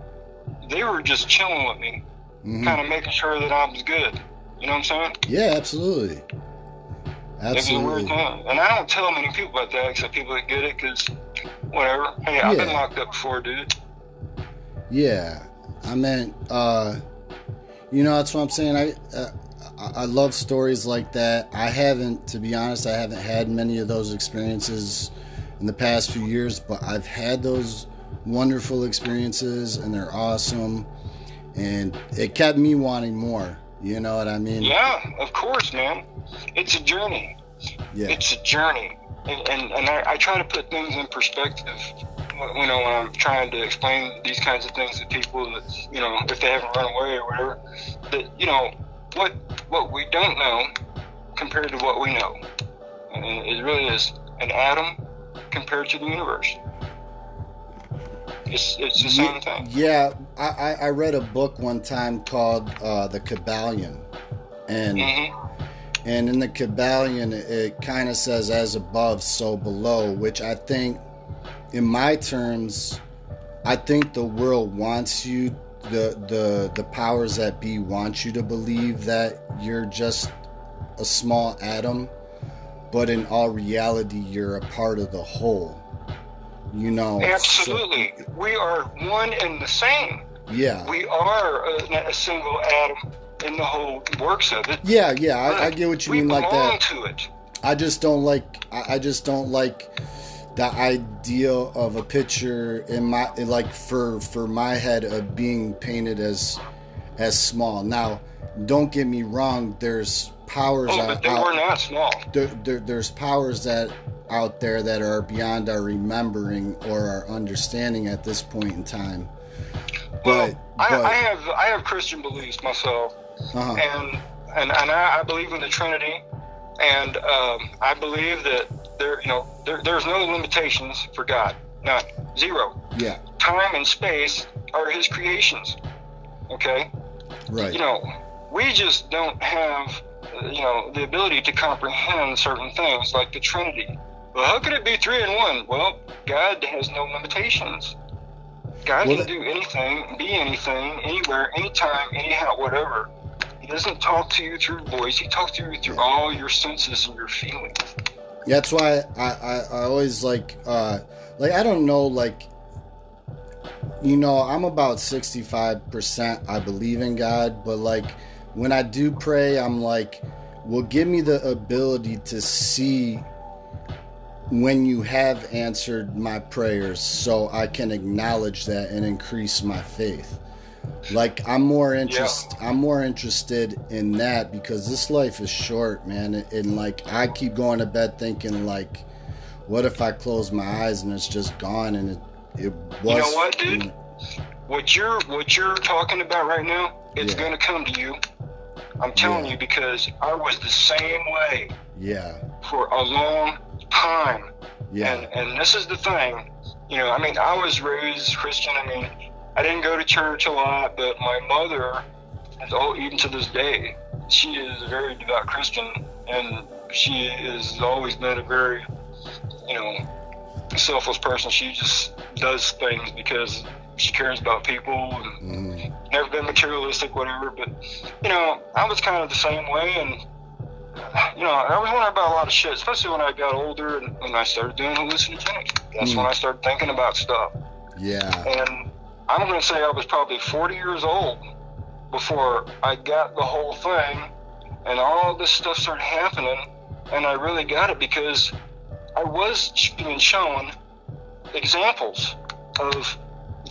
they were just chilling with me, Mhm. kind of making sure that I was good. You know what I'm saying? Yeah. Absolutely. It was a weird Absolutely. and I don't tell many people about that except people that get it, because whatever. Hey, I've been locked up before, dude. Yeah, I meant, uh, you know, that's what I'm saying. I, uh, I love stories like that. I haven't, to be honest, I haven't had many of those experiences in the past few years, but I've had those wonderful experiences, and they're awesome, and it kept me wanting more. You know what I mean? Yeah, of course, man. It's a journey. Yeah. It's a journey, and and, and I, I try to put things in perspective. You know, when I'm trying to explain these kinds of things to people that you know, if they haven't run away or whatever, that you know what what we don't know compared to what we know, and it really is an atom compared to the universe. It's it's the same thing. Yeah, I, I, read a book one time called uh, The Kybalion, and hmm and in the Kybalion, it, it kind of says "as above, so below," which I think, in my terms, I think the world wants you, the the the powers that be want you to believe that you're just a small atom, but in all reality, you're a part of the whole. You know, so- Absolutely, we are one and the same. yeah. We are a, a single atom in the whole works of it. Yeah, yeah, I, I get what you mean like belong that. to it. I just don't like. I, I just don't like the idea of a picture in my like for for my head of being painted as as small. Now, don't get me wrong. There's powers Oh, out, but they out- were not small. there, there, there's powers that out there that are beyond our remembering or our understanding at this point in time. Well, But, I, but I have I have Christian beliefs myself, uh-huh. and and and I, I believe in the Trinity, and um, I believe that there, you know, there, there's no limitations for God. None. Zero. Yeah. Time and space are His creations. Okay. Right. You know, we just don't have, uh, you know, the ability to comprehend certain things like the Trinity. Well, how could it be three and one? Well, God has no limitations. God Well, can do anything, be anything, anywhere, anytime, anyhow, whatever. He doesn't talk to you through voice. He talks to you through all your senses and your feelings. That's why I, I, I always like uh like I don't know like you know I'm about 65% I believe in God but like when I do pray I'm like well give me the ability to see when you have answered my prayers so I can acknowledge that and increase my faith like I'm more interest I'm more interested in that because this life is short, man. And, and, like I keep going to bed thinking like, what if I close my eyes and it's just gone and it it was. You know what, dude? What you're what you're talking about right now, it's Yeah. gonna come to you. I'm telling Yeah. you because I was the same way Yeah, for a long time. yeah, And and this is the thing, you know, I mean, I was raised Christian. I mean, I didn't go to church a lot, but my mother, is oh, even to this day, she is a very devout Christian, and she has always been a very, you know, selfless person. She just does things because she cares about people and mhm, never been materialistic, whatever. But you know, I was kind of the same way, and you know, I was wondering about a lot of shit, especially when I got older and when I started doing hallucinogenics. That's Mm. when I started thinking about stuff. yeah, And I'm going to say I was probably 40 years old before I got the whole thing, and all this stuff started happening, and I really got it because I was being shown examples of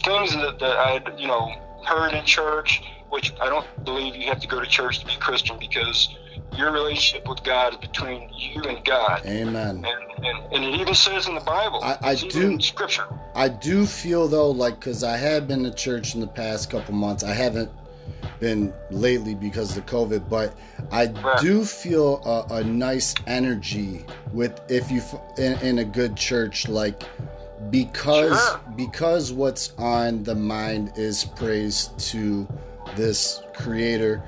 things that, that I you know, heard in church, which I don't believe you have to go to church to be Christian because your relationship with God is between you and God. amen. And, and, and it even says in the Bible, I- I do- in Scripture. I do feel though, like, because I have been to church in the past couple months. I haven't been lately because of COVID, but I Right. do feel a, a nice energy with if you in, in a good church, like because Sure. because what's on the mind is praise to this creator.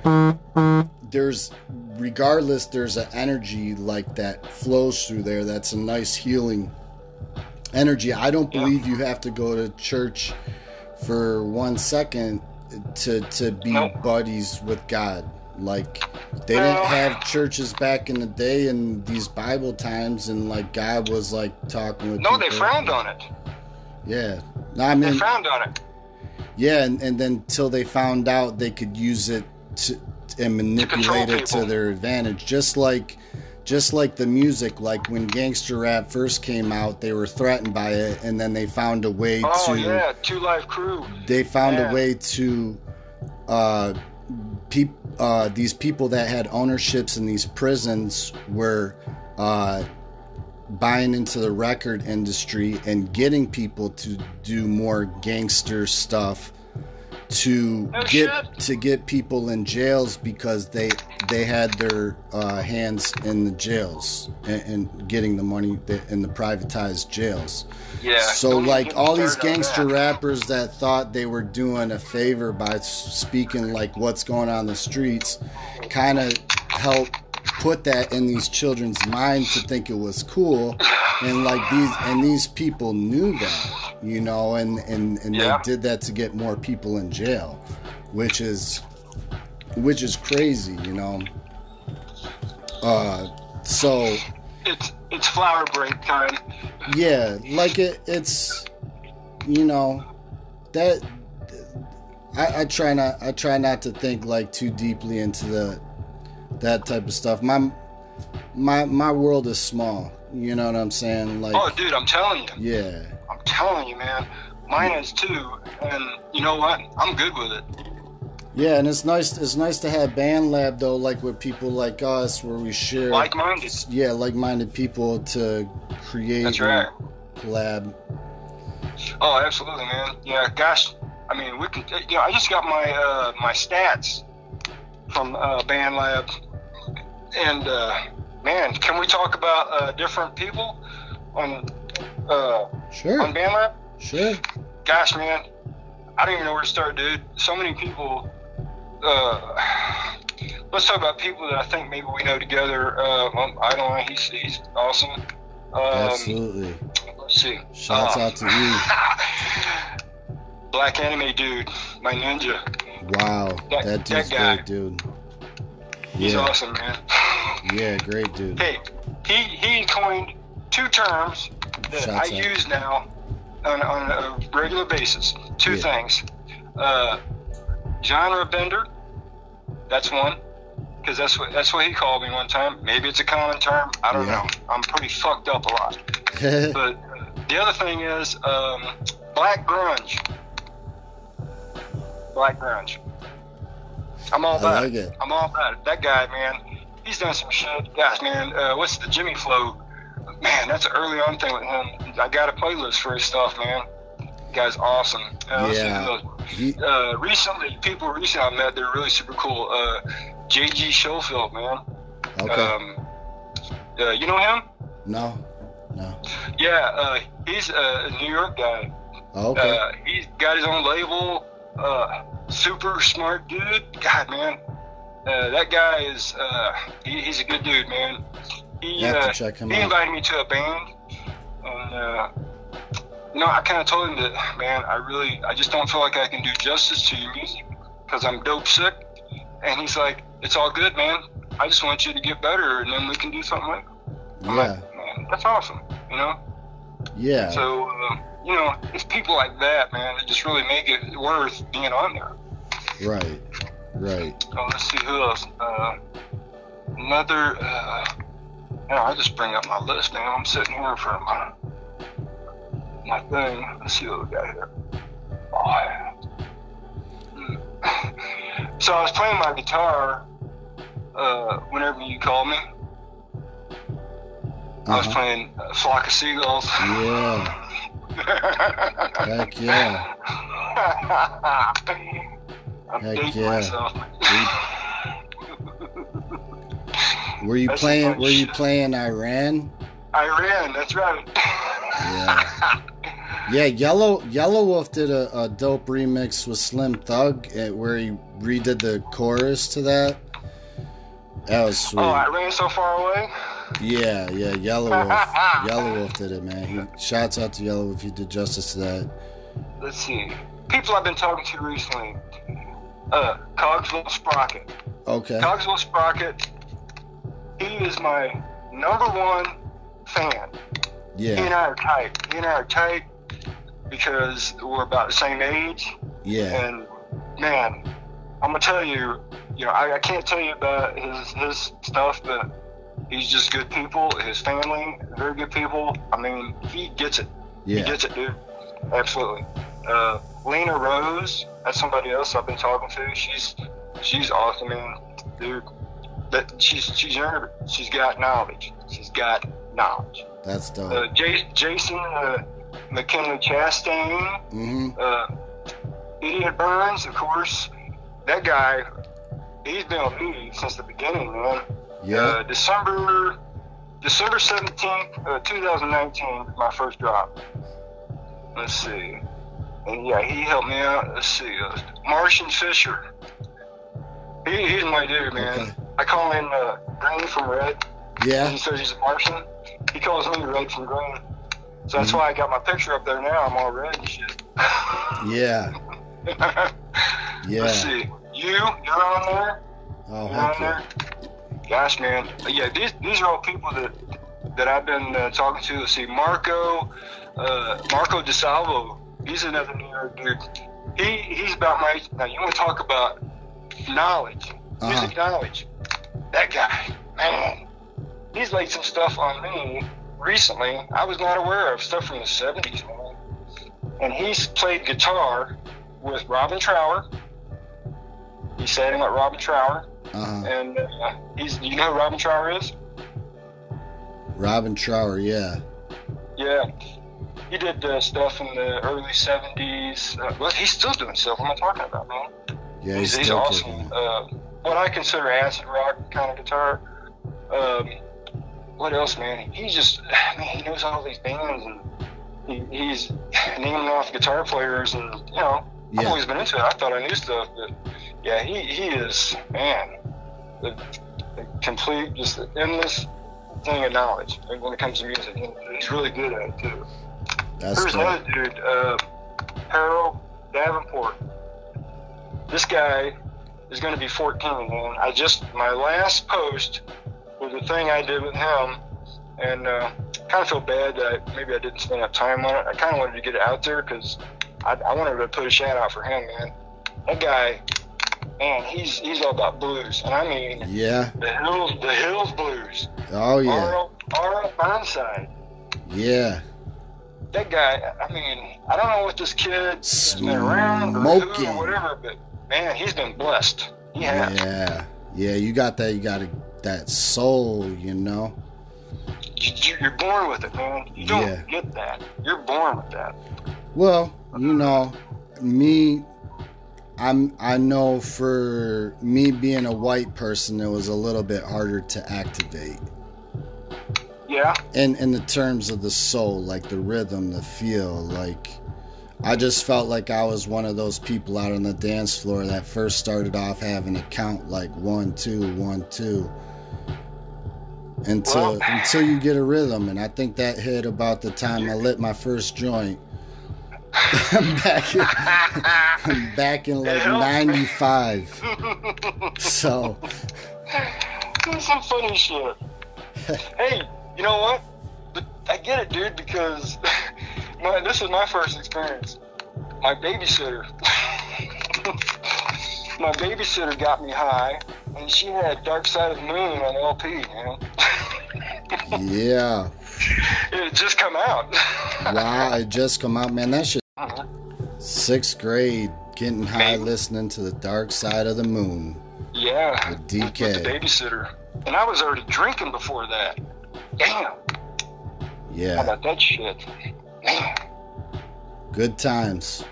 There's regardless, there's an energy like that flows through there. That's a nice healing energy. I don't believe you have to go to church for one second to to be Nope. buddies with God. Like they didn't have churches back in the day in these Bible times, and like God was like talking with. No, they frowned on it. Yeah, no, I They mean, frowned on it. Yeah, and, and then till they found out they could use it to and manipulate it to their advantage, just like just like the music. Like when gangster rap first came out, they were threatened by it, and then they found a way Oh to yeah, Two Live Crew. they found Yeah. a way to uh, peop, uh, these people that had ownerships in these prisons were uh, buying into the record industry and getting people to do more gangster stuff to No get shit. to get people in jails because they they had their uh, hands in the jails and, and getting the money that- in the privatized jails. Yeah. So like all these gangster that. rappers that thought they were doing a favor by speaking like what's going on in the streets, kind of help put that in these children's mind to think it was cool, and like these and these people knew that, you know, and and and Yeah. they did that to get more people in jail, which is which is crazy, you know. Uh, so It's it's flower break time. yeah like it it's you know that I, I try not i try not to think like too deeply into the that type of stuff my my my world is small you know what i'm saying like Oh, dude, I'm telling you, yeah I'm telling you, man. Mine is too, and you know what? I'm good with it. yeah and it's nice it's nice to have BandLab though like with people like us where we share Like-minded. yeah like-minded people to create That's right. lab Oh, absolutely, man. Yeah, gosh. I mean, we can. You know, I just got my uh, my stats from uh, BandLab, and uh, man, can we talk about uh, different people? on uh, Sure. on BandLab? Sure. Gosh, man, I don't even know where to start, dude. So many people. Uh, let's talk about people that I think maybe we know together. Uh, I don't know. He's he's awesome. Um, Absolutely. Let's see. Shouts out to you. Black anime dude, my ninja. Wow. that- That dude's that guy. great, dude. He's Yeah. awesome, man. Yeah, great dude. Hey, he he coined two terms that Shouts I out. use now on, on a regular basis. Two Yeah. things. Uh, genre bender. That's one. Because that's what that's what he called me one time. Maybe it's a common term. I don't Yeah. know. I'm pretty fucked up a lot. but uh, the other thing is um, black grunge. Black grunge. I'm all about like it. it. I'm all about it. That guy, man, he's done some shit. Gosh, man, uh, what's the Jimmy Flow? Man, that's an early on thing with him. I got a playlist for his stuff, man. guy's awesome. Uh, Yeah. Uh, recently, people recently I met, they're really super cool. Uh, JG Schofield, man. Okay. Um, uh, you know him? no. No. Yeah, uh, he's a New York guy. Okay. Uh, he's got his own label. Uh, super smart dude. God, man, uh, that guy is. Uh, he, he's a good dude, man. He You have to uh, he out. invited me to a band, and uh, you know, I kind of told him that, man, I really, I just don't feel like I can do justice to your music because I'm dope sick. And he's like, it's all good, man. I just want you to get better, and then we can do something like. I'm Yeah. like, man, that's awesome, you know. Yeah. So, uh, you know, it's people like that, man, that just really make it worth being on there. Right. Right. Oh, let's see who else. Uh, another. Uh, yeah, I just bring up my list, man. I'm sitting here for my my thing. Let's see what we got here. Oh, yeah. So I was playing my guitar uh, whenever you called me. I was Uh-huh. playing uh, Flock of Seagulls. Yeah. Heck yeah. I'm Heck yeah. Were you That's playing? Were you playing I Ran? Iran, that's right. Yeah. Yeah. Yellow Yellow Wolf did a, a dope remix with Slim Thug, where he redid the chorus to that. That was oh, sweet. Oh, I ran so far away? Yeah, yeah. Yellow Wolf. Yellow Wolf did it, man. He shouts out to Yellow Wolf. He did justice to that. Let's see. People I've been talking to recently. Uh, Cogswell Sprocket. Okay. Cogswell Sprocket, he is my number one fan. Yeah. He and I are tight. He and I are tight because we're about the same age. Yeah. And man, I'm gonna tell you, you know, I, I can't tell you about his his stuff, but he's just good people. His family, very good people. I mean, he gets it. He gets it, dude. Absolutely. Uh, Lena Rose, that's somebody else I've been talking to. She's she's awesome, man, dude. That she's she's earned. She's got knowledge. She's got knowledge. That's dope. Uh, J- Jason uh, McKinley Chastain, hmm uh, Idiot Burns, of course. That guy, he's been with me since the beginning, man. Yeah. Uh, December December seventeenth, uh, two thousand nineteen, my first drop. Let's see. And yeah, he helped me out. Let's see. Uh, Martian Fisher. He, he's my dude, man. Okay. I call him uh, Green from Red. Yeah. He says he's a Martian. He calls me Red from Green. So that's Mhm. why I got my picture up there now. I'm all red and shit. Yeah. Yeah. Let's see. You, you're on there. Oh, You're heck on yeah. there. Gosh, man. Yeah, these these are all people that that I've been uh, talking to. Let's see, Marco, uh, Marco DeSalvo. He's another New York dude. He he's about my. age. Now you want to talk about knowledge, music knowledge. That guy, man, he's laid some stuff on me recently. I was not aware of stuff from the '70s, man. And he's played guitar with Robin Trower. He sang with Robin Trower, Uh-huh. and uh, he's. You know who Robin Trower is? Robin Trower, yeah. Yeah. He did uh, stuff in the early 70s. Uh, well, he's still doing stuff. What am I talking about, man? Yeah, he's, he's, still awesome. Uh, what I consider acid rock kind of guitar. Um, what else, man? He just, man, he knows all these bands and he, he's naming off guitar players and you know, I've always been into it. I thought I knew stuff, but yeah, he he is man, the, the complete, just the endless thing of knowledge when it comes to music. And he's really good at it too. That's There's dope. another dude, uh, Harold Davenport. This guy is going to be 14, man. I just, my last post was a thing I did with him, and uh, kind of feel bad that I, maybe I didn't spend enough time on it. I kind of wanted to get it out there because I, I wanted to put a shout out for him, man. That guy, man, he's he's all about blues, and I mean Yeah. the hills, the hills blues. Oh yeah. R.L. Burnside Yeah. that guy, I mean, I don't know what this kid has been around or who Smoking. or whatever, but man, he's been blessed. He has. Yeah. Yeah. You got that. You got a, that soul. You know. You- you're born with it, man. You don't Yeah. get that. You're born with that. Well, you know, me I'm I know for me being a white person it was a little bit harder to activate. Yeah. In in the terms of the soul, like the rhythm, the feel, like I just felt like I was one of those people out on the dance floor that first started off having a count like one, two, one, two. Until Well- until you get a rhythm, and I think that hit about the time I lit my first joint. Back in, back in like '95. So some funny shit. hey, you know what? I get it, dude, because my, this is my first experience. My babysitter, my babysitter got me high, and she had Dark Side of the Moon on LP, man. yeah, It had just come out. wow, it just come out, man. That shit. Uh-huh. Sixth grade, getting high, listening to the Dark Side of the Moon. Yeah. With With DK. the babysitter. And I was already drinking before that. Damn. How Yeah, about that shit? Man. good times.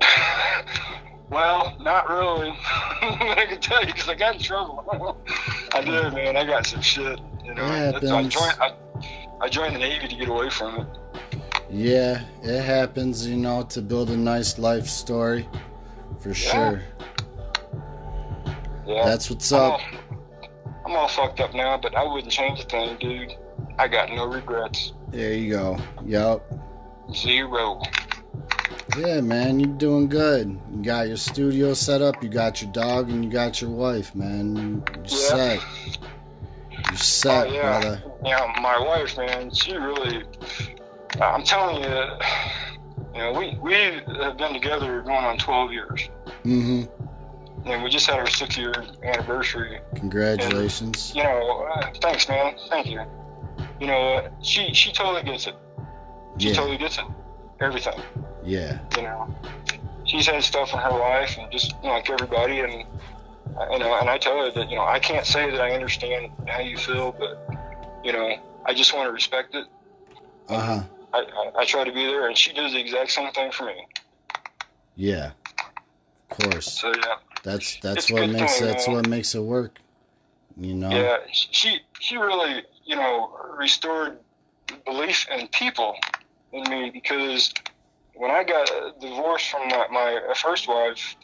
Well, not really. I can tell you because I got in trouble. I did, man. I got some shit. You know, It That's- I joined. I, I joined the Navy to get away from it. Yeah, it happens, you know, to build a nice life story, for sure. Yeah. That's what's I'm up. all, I'm all fucked up now, but I wouldn't change a thing, dude. I got no regrets. There you go. Yup. Zero. Yeah, man, you're doing good. You got your studio set up, you got your dog, and you got your wife, man. You're set. You're set, oh yeah, brother. yeah. My wife, man, she really. I'm telling you, you know, we we have been together going on 12 years, Mm-hmm. and we just had our six year anniversary. Congratulations. You know, uh, thanks, man. Thank you. You know, uh, she she totally gets it. She Yeah. totally gets it. Everything. Yeah. You know, she's had stuff in her life, and just you know, like everybody, and uh, you know, and I tell her that you know, I can't say that I understand how you feel, but you know, I just want to respect it. Uh huh. I, I, I try to be there, and she does the exact same thing for me. Yeah. Of course. So yeah, That's that's It's what makes thing, that's man. what makes it work. You know. yeah, she she really you know restored belief in people in me because when I got divorced from my, my first wife,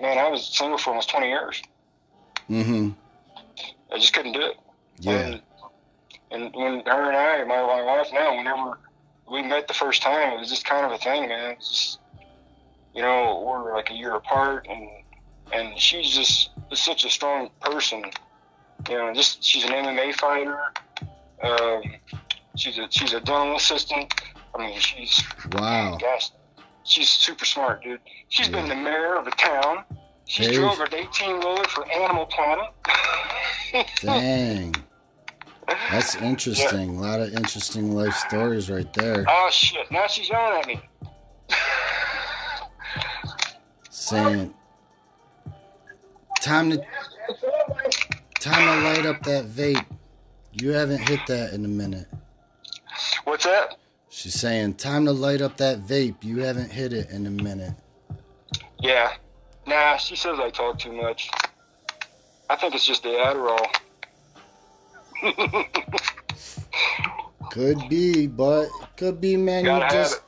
man, I was single for almost twenty years. Mm-hmm. I just couldn't do it. Yeah. And, and when her and I, my, my wife now, whenever we met the first time, it was just kind of a thing, man. It's just, you know, we're like a year apart, and and she's just such a strong person. You know, just she's an MMA fighter. Um, she's a she's a dental assistant. I mean, she's Wow. gosh, she's super smart, dude. She's been the mayor of a town. She Hey. drove her 18 wheeler for Animal Planet. Dang. That's interesting. A lot of interesting life stories right there. Oh shit! Now she's yelling at me. Saying time to time to light up that vape. You haven't hit that in a minute. What's that? She's saying time to light up that vape. You haven't hit it in a minute. Yeah. Nah, she says I talk too much. I think it's just the Adderall. Could be, but could be, man. Gotta you just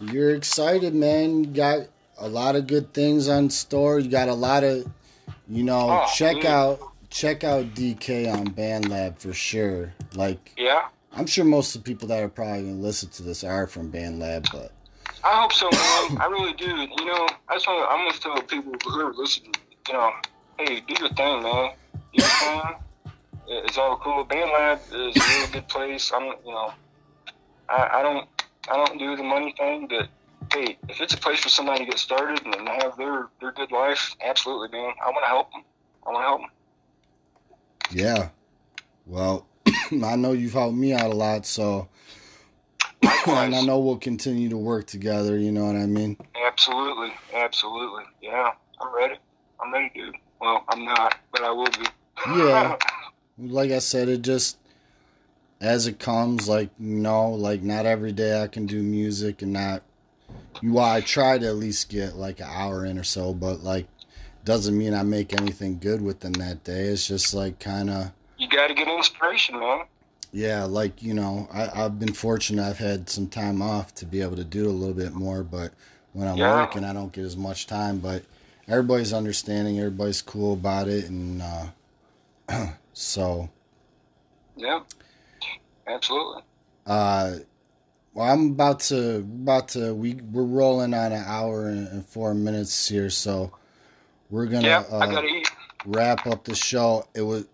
you're excited, man. You got a lot of good things on store. You got a lot of, you know, Oh, check yeah. out check out DK on BandLab for sure. Like Yeah, I'm sure most of the people that are probably gonna listen to this are from BandLab, but I hope so, man. I really do. You know, I just want. I'm gonna tell people who are listening. You know, hey, do your thing, man. Do your thing. It's all cool. BandLab is a really good place. I'm, you know, I, I don't, I don't do the money thing, but hey, if it's a place for somebody to get started and have their their good life, absolutely, man. I want to help them. I want to help them. yeah. Well, I know you've helped me out a lot, so and I know we'll continue to work together. You know what I mean? Absolutely, absolutely. Yeah, I'm ready. I'm ready, dude. Well, I'm not, but I will be. Yeah. Like I said, it just as it comes. Like no, like not every day I can do music, and not. Well, I try to at least get like an hour in or so, but like doesn't mean I make anything good within that day. It's just like kind of you got to get inspiration, man. yeah, like you know, I, I've been fortunate. I've had some time off to be able to do a little bit more, but when I'm Yeah. working, I don't get as much time. But everybody's understanding, everybody's cool about it, and uh, so Yeah, absolutely. uh, well, I'm about to about to we we're rolling on an hour and, four minutes here, so we're gonna Yeah, I uh, wrap up the show. It was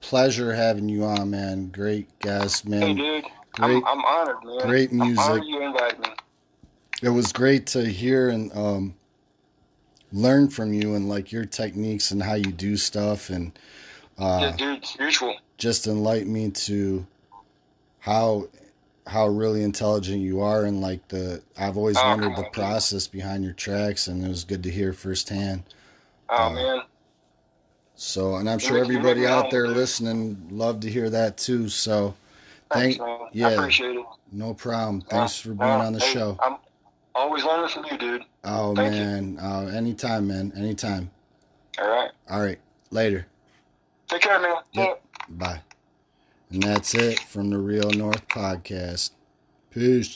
pleasure having you on, man. Great guest, Hey, man. dude, great- I'm, I'm honored, man. great music. you invited me. it was great to hear and um, learn from you and like your techniques and how you do stuff and uh, yeah, dude, mutual. just enlighten me to how how really intelligent you are and like the I've always Oh, wondered the on, dude. process behind your tracks and it was good to hear firsthand. Oh Uh, man, So and I'm sure everybody out there listening love to hear that too. So thank. I yeah, appreciate it. no problem. Thanks for Uh, being uh, on the hey, show. I'm always learning from you, dude. Oh thank you. man, uh, anytime, man, anytime. All right, All right, later. take care, man. Yep. Bye. And that's it from the Real North Podcast. Peace.